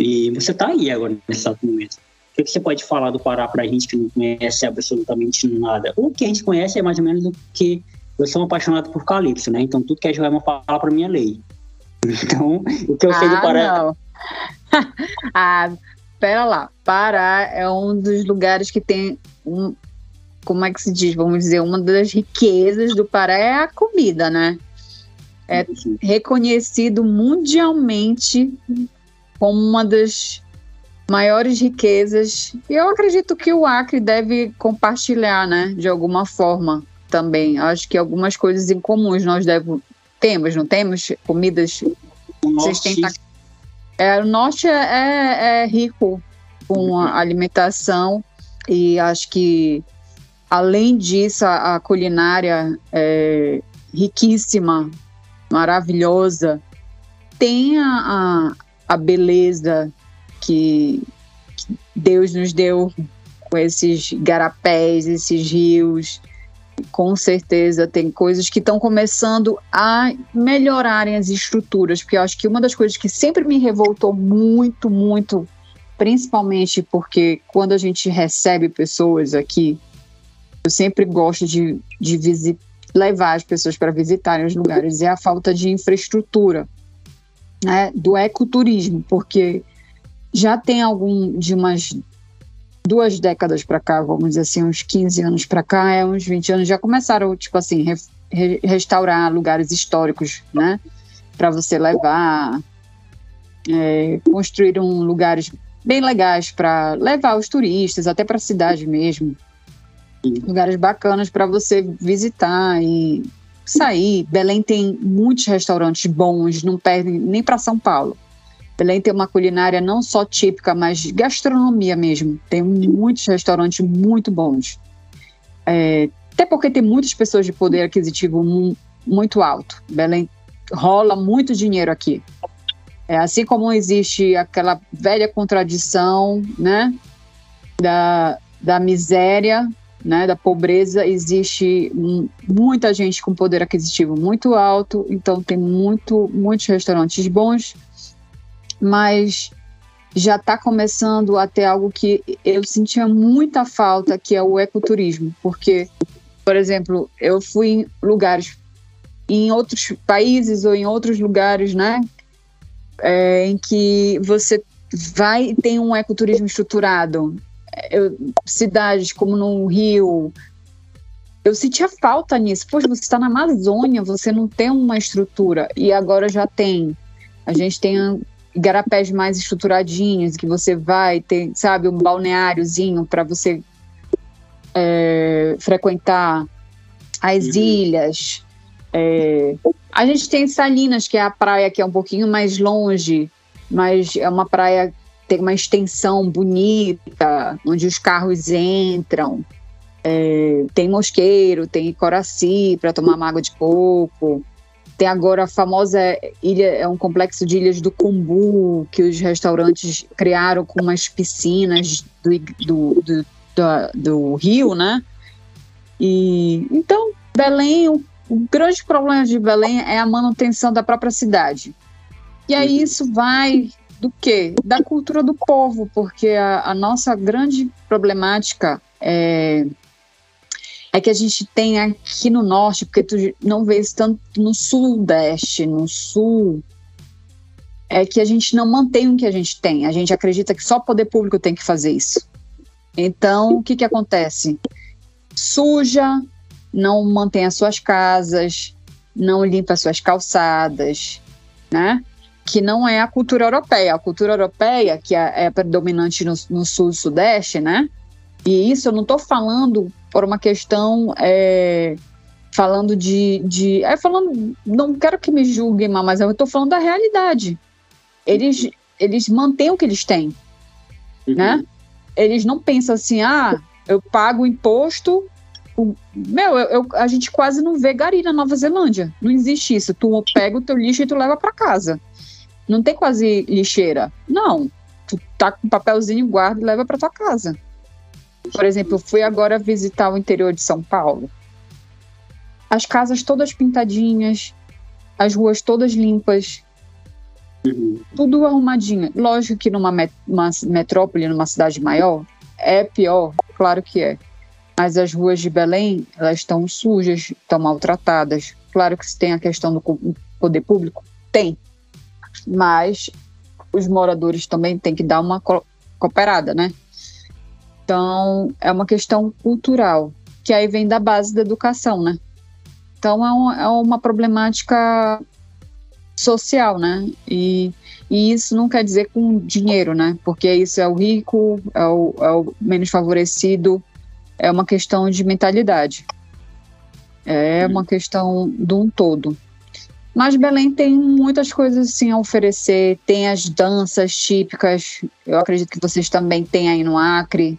e você está aí agora nesse momento. O que você pode falar do Pará para a gente que não conhece absolutamente nada? O que a gente conhece é mais ou menos o que eu sou um apaixonado por Calypso, né? Então tudo que a Joelma fala para mim é lei. Então, o que eu sei ah, do Pará. Não. ah, pera lá. Pará é um dos lugares que tem um. Como é que se diz? Vamos dizer, uma das riquezas do Pará é a comida, né? É reconhecido mundialmente como uma das maiores riquezas. E eu acredito que o Acre deve compartilhar, né, de alguma forma também. Acho que algumas coisas em comuns nós devemos temos, não temos comidas. Vocês têm é, o norte é, é, é rico com a alimentação e acho que além disso a, a culinária é riquíssima, maravilhosa. Tem a, a, a beleza que, Deus nos deu com esses garapés, esses rios. Com certeza tem coisas que estão começando a melhorarem as estruturas, porque eu acho que uma das coisas que sempre me revoltou muito, muito, principalmente porque quando a gente recebe pessoas aqui, eu sempre gosto de, de levar as pessoas para visitarem os lugares, é a falta de infraestrutura. né, do ecoturismo, porque já tem algum de umas duas décadas para cá, vamos dizer assim, uns 15 anos para cá, é uns 20 anos, já começaram, tipo assim, re, re, restaurar lugares históricos, né? Para você levar, é, construíram lugares bem legais para levar os turistas, até para a cidade mesmo. Lugares bacanas para você visitar e sair. Belém tem muitos restaurantes bons, não perde nem para São Paulo. Belém tem uma culinária não só típica, mas gastronomia mesmo. Tem muitos restaurantes muito bons. É, até porque tem muitas pessoas de poder aquisitivo muito alto. Belém rola muito dinheiro aqui. É, assim como existe aquela velha contradição, né, da, da miséria, né, da pobreza, existe muita gente com poder aquisitivo muito alto, então tem muito, muitos restaurantes bons, mas já está começando a ter algo que eu sentia muita falta, que é o ecoturismo, porque, por exemplo, eu fui em lugares, em outros países ou em outros lugares, né, é, em que você vai e tem um ecoturismo estruturado, eu, cidades como no Rio, eu sentia falta nisso. Poxa, você está na Amazônia, você não tem uma estrutura, e agora já tem. A gente tem garapés mais estruturadinhos, que você vai ter, sabe, um balneáriozinho para você é, frequentar as uhum. ilhas. É, a gente tem Salinas, que é a praia que é um pouquinho mais longe, mas é uma praia tem uma extensão bonita, onde os carros entram. É, tem Mosqueiro, tem Coraci para tomar água de coco. Tem agora a famosa ilha, é um complexo de ilhas do Cumbu, que os restaurantes criaram com umas piscinas do, do, do, do, do rio, né? E então, Belém, o, o grande problema de Belém é a manutenção da própria cidade. E aí uhum. isso vai do quê? Da cultura do povo, porque a, a nossa grande problemática é é que a gente tem aqui no norte, porque tu não vê isso tanto no sudeste, no sul, é que a gente não mantém o que a gente tem. A gente acredita que só poder público tem que fazer isso. Então, o que, que acontece? Suja, não mantém as suas casas, não limpa as suas calçadas, né? Que não é a cultura europeia. A cultura europeia, que é, é predominante no, no sul e sudeste, né? E isso eu não estou falando por uma questão é, falando de, de é, falando não quero que me julguem mas eu estou falando da realidade eles eles mantêm o que eles têm uhum. né eles não pensam assim ah eu pago imposto meu, eu, eu, a gente quase não vê gari na Nova Zelândia. Não existe isso. Tu pega o teu lixo e tu leva para casa. Não tem quase lixeira. Não. Tu tá com papelzinho, guarda e leva para tua casa. Por exemplo, eu fui agora visitar o interior de São Paulo. As casas todas pintadinhas, as ruas todas limpas, uhum. tudo arrumadinho. Lógico que numa met metrópole, numa cidade maior, é pior, claro que é. Mas as ruas de Belém, elas estão sujas, estão maltratadas. Claro que se tem a questão do poder público, tem. Mas os moradores também têm que dar uma co cooperada, né? Então, é uma questão cultural, que aí vem da base da educação, né? Então, é, um, é uma problemática social, né? E, e, isso não quer dizer com dinheiro, né? Porque isso é o rico, é o, é o menos favorecido, é uma questão de mentalidade. É uma questão de um todo. Mas Belém tem muitas coisas assim a oferecer. Tem as danças típicas. Eu acredito que vocês também têm aí no Acre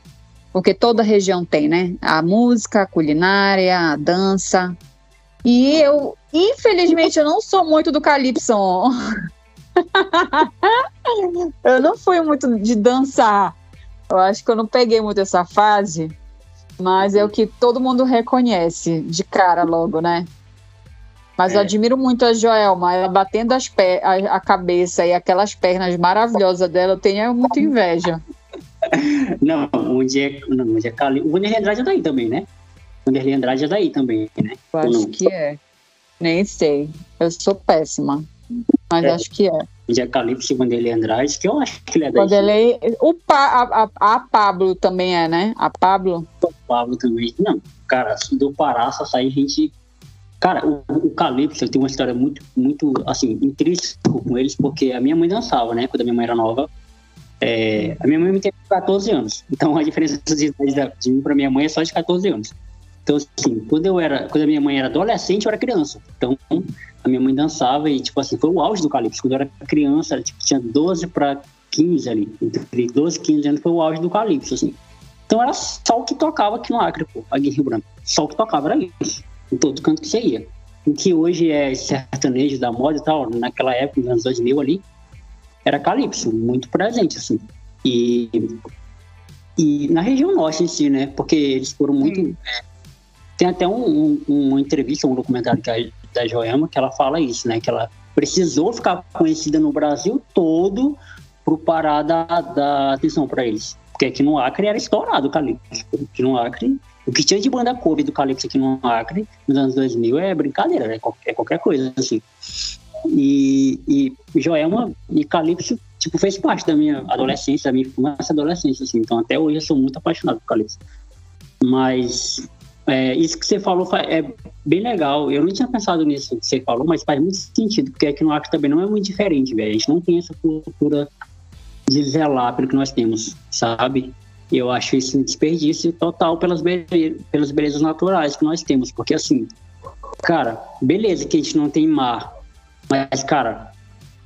porque toda região tem, né? A música, a culinária, a dança. E eu, infelizmente, eu não sou muito do calypso. eu não fui muito de dançar. Eu acho que eu não peguei muito essa fase, mas é o que todo mundo reconhece de cara logo, né? Mas é. eu admiro muito a Joelma, ela batendo as a, a cabeça e aquelas pernas maravilhosas dela, eu tenho muita inveja. Não, onde é, não, onde é Cali. O Vanderlei Andrade é daí também, né? O Vanderlei Andrade é daí também, né? Eu acho que é. Nem sei. Eu sou péssima. Mas É. acho que é. De Ecalipse, quando ele é Andrade, que eu acho que ele é daí. é- o pa, a, a, a Pablo também é, né? A Pablo. O Pablo também. Não, cara, do Pará só sai gente. Cara, o, o Calypso eu tenho uma história muito, muito, assim, intrínseca com eles, porque a minha mãe dançava, né? Quando a minha mãe era nova. É, a minha mãe me teve com 14 anos. Então a diferença de idade da- de mim pra minha mãe é só de 14 anos. Então, assim, quando eu era. Quando a minha mãe era adolescente, eu era criança. Então, a minha mãe dançava e, tipo assim, foi o auge do Calypso. Quando eu era criança, tipo, tinha 12 pra 15 ali. Entre 12 e 15 anos foi o auge do Calypso, assim. Então era só o que tocava aqui no Acre, pô, aqui. Só o que tocava era isso. Em todo canto que você ia. O que hoje é sertanejo da moda e tal, naquela época, nos anos 2000 ali, era calypso, muito presente, assim. E, e na região norte em si, né? Porque eles foram muito. é, tem até um, um- uma entrevista, um documentário da Joelma, que ela fala isso, né? Que ela precisou ficar conhecida no Brasil todo pro Pará dar, dar atenção para eles. Porque aqui no Acre era estourado o Calypso. Aqui no Acre, o que tinha de banda cover do Calypso aqui no Acre, nos anos 2000, é brincadeira, é qualquer, é qualquer coisa, assim. E, e Joelma e Calypso, tipo, fez parte da minha adolescência, da minha infância adolescência, assim. Então, até hoje eu sou muito apaixonado por Calypso. Mas é, isso que você falou fa- é bem legal. Eu não tinha pensado nisso que você falou, mas faz muito sentido, porque aqui no Acre também não é muito diferente, velho. A gente não tem essa cultura de zelar pelo que nós temos, sabe? Eu acho isso um desperdício total pelas, bele- pelas belezas naturais que nós temos, porque assim, cara, beleza que a gente não tem mar, mas, cara,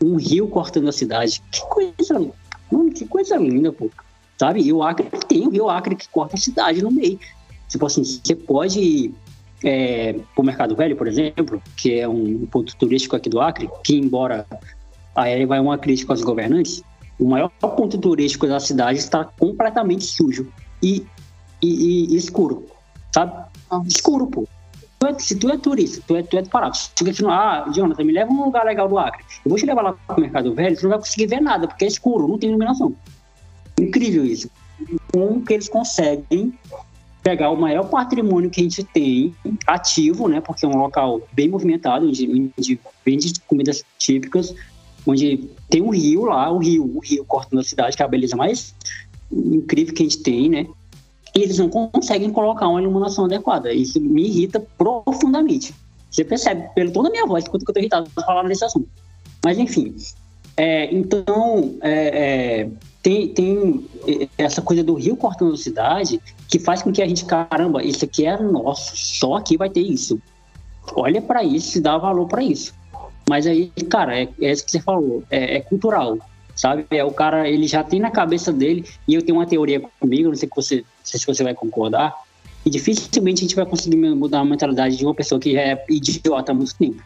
um rio cortando a cidade, que coisa, mano, que coisa linda, pô. Sabe? E o Acre tem o rio Acre que corta a cidade no meio. Tipo assim, você pode é, pro Mercado Velho, por exemplo, que é um ponto turístico aqui do Acre, que embora aí vai uma crítica aos governantes, o maior ponto turístico da cidade está completamente sujo e, e- e escuro, sabe? Escuro, pô. É- se tu é turista, tu é, tu é do Pará, no, ah, Jonathan, me leva um lugar legal do Acre. Eu vou te levar lá pro Mercado Velho, tu não vai conseguir ver nada, porque é escuro, não tem iluminação. Incrível isso. Como que eles conseguem pegar o maior patrimônio que a gente tem ativo, né? Porque é um local bem movimentado, onde, onde vende comidas típicas, onde tem um rio lá, o rio, o rio cortando a cidade, que é a beleza mais incrível que a gente tem, né? E eles não conseguem colocar uma iluminação adequada. Isso me irrita profundamente. Você percebe pelo tom da minha voz quanto que eu tô irritado falando desse assunto. Mas enfim. É, então, é, é, tem, tem essa coisa do rio cortando a cidade que faz com que a gente, caramba, isso aqui é nosso, só aqui vai ter isso. Olha para isso e dá valor para isso. Mas aí, cara, é, é isso que você falou, é, é cultural, sabe? É o cara, ele já tem na cabeça dele, e eu tenho uma teoria comigo, não sei, que você, se você vai concordar, e dificilmente a gente vai conseguir mudar a mentalidade de uma pessoa que já é idiota há muito tempo.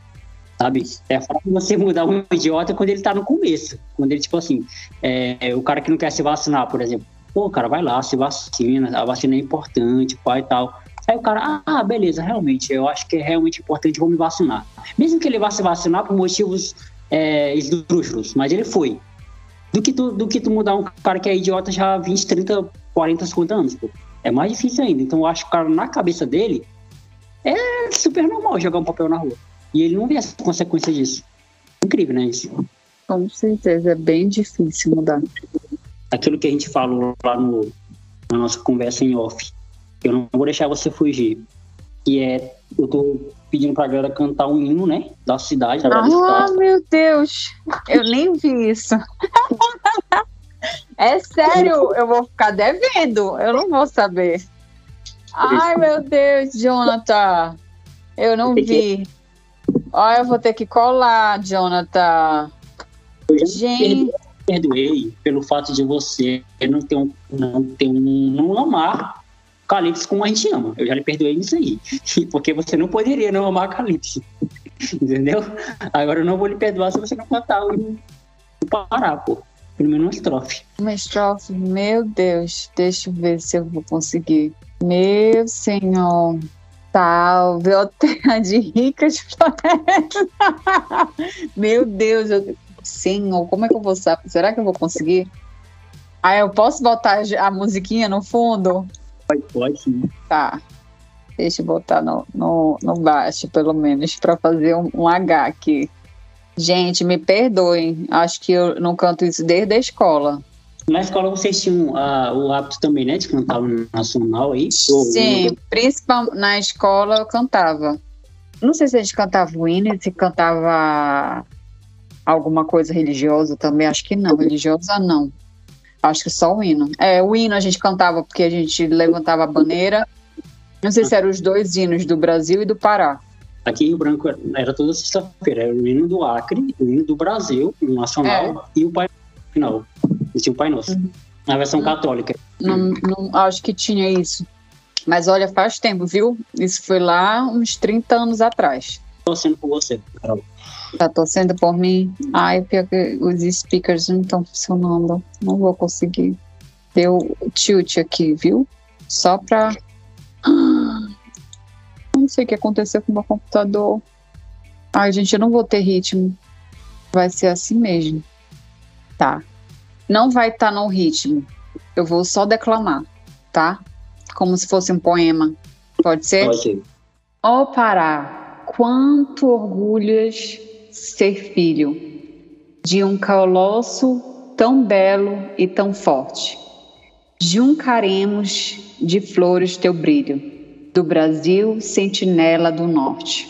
Sabe? É fácil você mudar um idiota quando ele tá no começo. Quando ele, tipo assim, é, o cara que não quer se vacinar, por exemplo. Pô, cara, vai lá, se vacina, a vacina é importante, pai e tal. Aí o cara, ah, beleza, realmente, eu acho que é realmente importante, vou me vacinar. Mesmo que ele vá se vacinar por motivos é, esdrúxulos, mas ele foi. Do que, tu, do que tu mudar um cara que é idiota já há 20, 30, 40, 50 anos, pô. É mais difícil ainda. Então eu acho que o cara, na cabeça dele, é super normal jogar um papel na rua. E ele não vê as consequências disso. Incrível, né? Isso. Com certeza, é bem difícil mudar. Aquilo que a gente falou lá no, na nossa conversa em off. Eu não vou deixar você fugir. Que é, eu tô pedindo pra galera cantar um hino, né? Da cidade, da Ah, meu Deus! Eu nem vi isso. É sério, eu vou ficar devendo. Eu não vou saber. Ai, meu Deus, Jonathan. Eu não vi. Ó, eu vou ter que colar, Jonathan. Gente, perdoei pelo fato de você não ter um, não ter um, não amar Calypso como a gente ama. Eu já lhe perdoei nisso aí. Porque você não poderia não amar Calypso. Entendeu? Agora eu não vou lhe perdoar se você não cantar o Pará, pô. Pelo menos uma estrofe. uma estrofe. Meu Deus, deixa eu ver se eu vou conseguir. Meu Senhor, salve, ó terra de ricas florestas. Meu Deus, eu... Senhor, como é que eu vou saber? Será que eu vou conseguir? Ah, eu posso botar a musiquinha no fundo? Pode, pode sim. Tá. Deixa eu botar no, no, no baixo, pelo menos, para fazer um, um H aqui. Gente, me perdoem. Acho que eu não canto isso desde a escola. Na escola vocês tinham uh, o hábito também, né, de cantar o nacional aí? Sim, ou... principalmente na escola eu cantava. Não sei se a gente cantava o hino, se cantava alguma coisa religiosa também, acho que não, religiosa não. Acho que só o hino. É, o hino a gente cantava porque a gente levantava a bandeira. Não sei se eram os dois hinos do Brasil e do Pará. Aqui em Rio Branco era toda sexta-feira, era o hino do Acre, o hino do Brasil, o nacional, é. e o Pai Final. Esse é o Pai Nosso. Uhum. Na versão não, católica. Não, não, acho que tinha isso. Mas olha, faz tempo, viu? Isso foi lá uns 30 anos atrás. Torcendo por você, Carol. Tá torcendo por mim? Ai, pior que os speakers não estão funcionando. Não vou conseguir. Deu tilt aqui, viu? Só pra. Não sei o que aconteceu com o meu computador. Ai, gente, eu não vou ter ritmo. Vai ser assim mesmo. Tá. Não vai estar tá no ritmo. Eu vou só declamar, tá? Como se fosse um poema. Pode ser? Pode ser. Ó oh, Pará, quanto orgulhas ser filho de um colosso tão belo e tão forte. Juncaremos de flores teu brilho, do Brasil, sentinela do norte.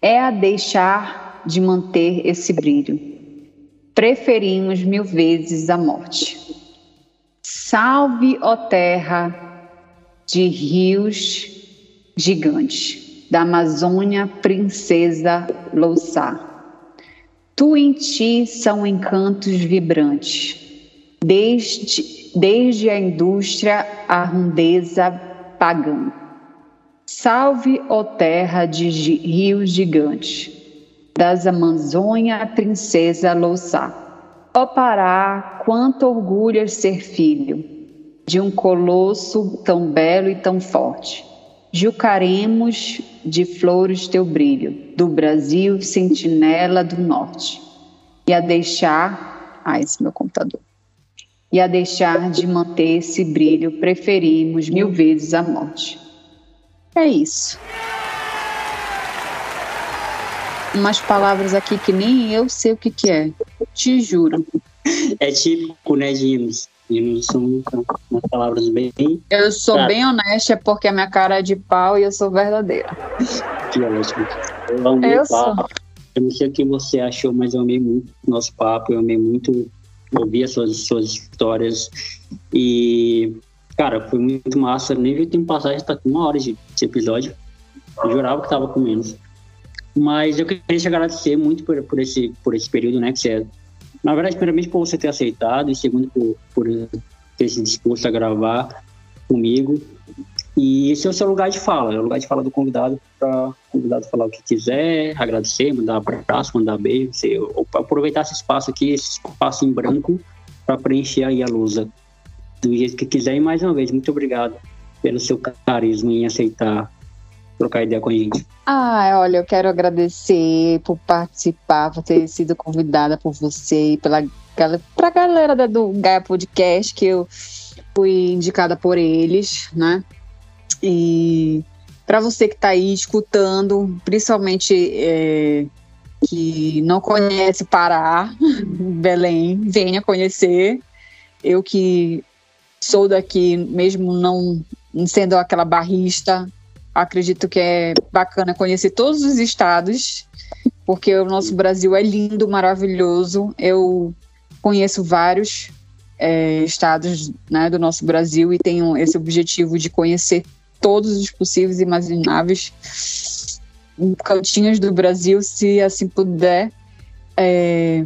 É a deixar de manter esse brilho. Preferimos mil vezes a morte. Salve, ó terra de rios gigantes da Amazônia, princesa Louçá. Tu em ti são encantos vibrantes, desde, desde a indústria à rondeza pagã. Salve, ó terra de rios gigantes, das Amazônia, princesa Louçá. Ó Pará, quanto orgulho ser filho de um colosso tão belo e tão forte Jucaremos de flores teu brilho, do Brasil, sentinela do norte. E a deixar. Ah, esse meu computador. E a deixar de manter esse brilho, preferimos mil vezes a morte. É isso. Umas palavras aqui que nem eu sei o que, que é. Te juro. É típico, né, de Hinos são umas palavras bem. Eu sou claro. bem honesta porque a minha cara é de pau e eu sou verdadeira. Que ótimo. Eu amei eu sou. Eu não sei o que você achou, mas eu amei muito o nosso papo, eu amei muito ouvir as suas, suas histórias. E, cara, foi muito massa. Nem vi o tempo passar, já tá com uma hora de, de episódio. Eu jurava que tava com menos. Mas eu queria te agradecer muito por, por, esse, por esse período, né? Que você na verdade, primeiramente por você ter aceitado e segundo por, por ter se disposto a gravar comigo. E esse é o seu lugar de fala, é o lugar de fala do convidado para o convidado falar o que quiser, agradecer, mandar abraço, mandar beijo, você, aproveitar esse espaço aqui, esse espaço em branco para preencher aí a lousa do jeito que quiser. E mais uma vez, muito obrigado pelo seu carisma em aceitar trocar ideia com a gente. Ah, olha, eu quero agradecer por participar, por ter sido convidada por você e pela pra galera da, do Gaia Podcast, que eu fui indicada por eles, né? E para você que está aí escutando, principalmente é, que não conhece Pará, Belém, venha conhecer. Eu que sou daqui, mesmo não sendo aquela barrista, acredito que é bacana conhecer todos os estados, porque o nosso Brasil é lindo, maravilhoso. Eu conheço vários é, estados né, do nosso Brasil e tenho esse objetivo de conhecer todos os possíveis e imagináveis cantinhos do Brasil, se assim puder. É,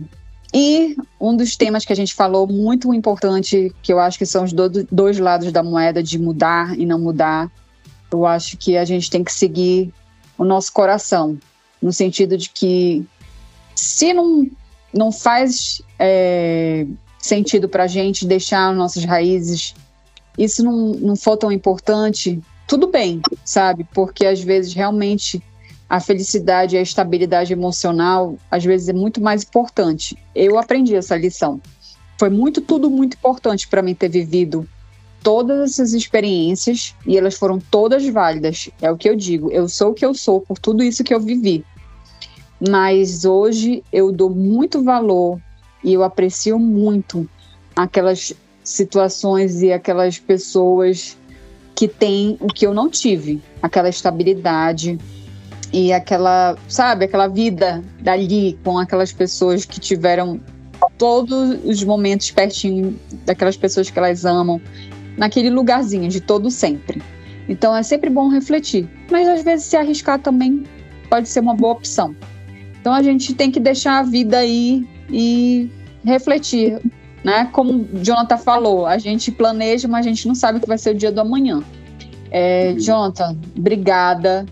e um dos temas que a gente falou muito importante, que eu acho que são os do, dois lados da moeda de mudar e não mudar, eu acho que a gente tem que seguir o nosso coração, no sentido de que se não, não faz é, sentido para a gente deixar nossas raízes, isso não, não for tão importante, tudo bem, sabe? Porque às vezes realmente a felicidade e a estabilidade emocional, às vezes é muito mais importante. Eu aprendi essa lição. Foi muito, tudo muito importante para mim ter vivido todas essas experiências e elas foram todas válidas. É o que eu digo. Eu sou o que eu sou por tudo isso que eu vivi. mas hoje eu dou muito valor e eu aprecio muito aquelas situações e aquelas pessoas que têm o que eu não tive, aquela estabilidade e aquela, sabe, aquela vida dali com aquelas pessoas que tiveram todos os momentos pertinho daquelas pessoas que elas amam, naquele lugarzinho de todo sempre. Então é sempre bom refletir, mas às vezes se arriscar também pode ser uma boa opção. Então a gente tem que deixar a vida aí e refletir, né? Como o Jonathan falou, a gente planeja, mas a gente não sabe o que vai ser o dia do amanhã. É, uhum. Jonathan, obrigada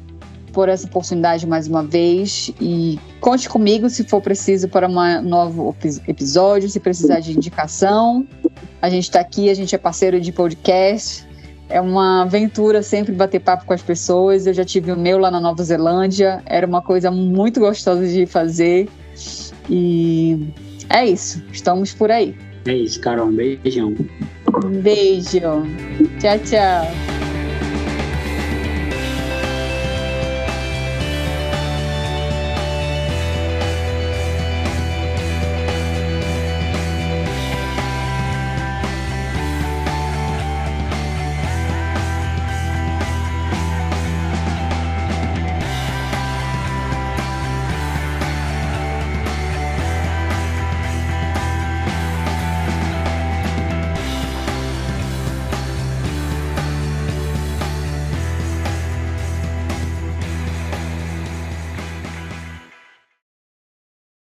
por essa oportunidade mais uma vez e conte comigo se for preciso para um novo episódio, se precisar de indicação. A gente está aqui, a gente é parceiro de podcast. É uma aventura sempre bater papo com as pessoas. Eu já tive o meu lá na Nova Zelândia, era uma coisa muito gostosa de fazer. E é isso, estamos por aí. É isso, Carol. Um beijão. Um beijo. Tchau, tchau.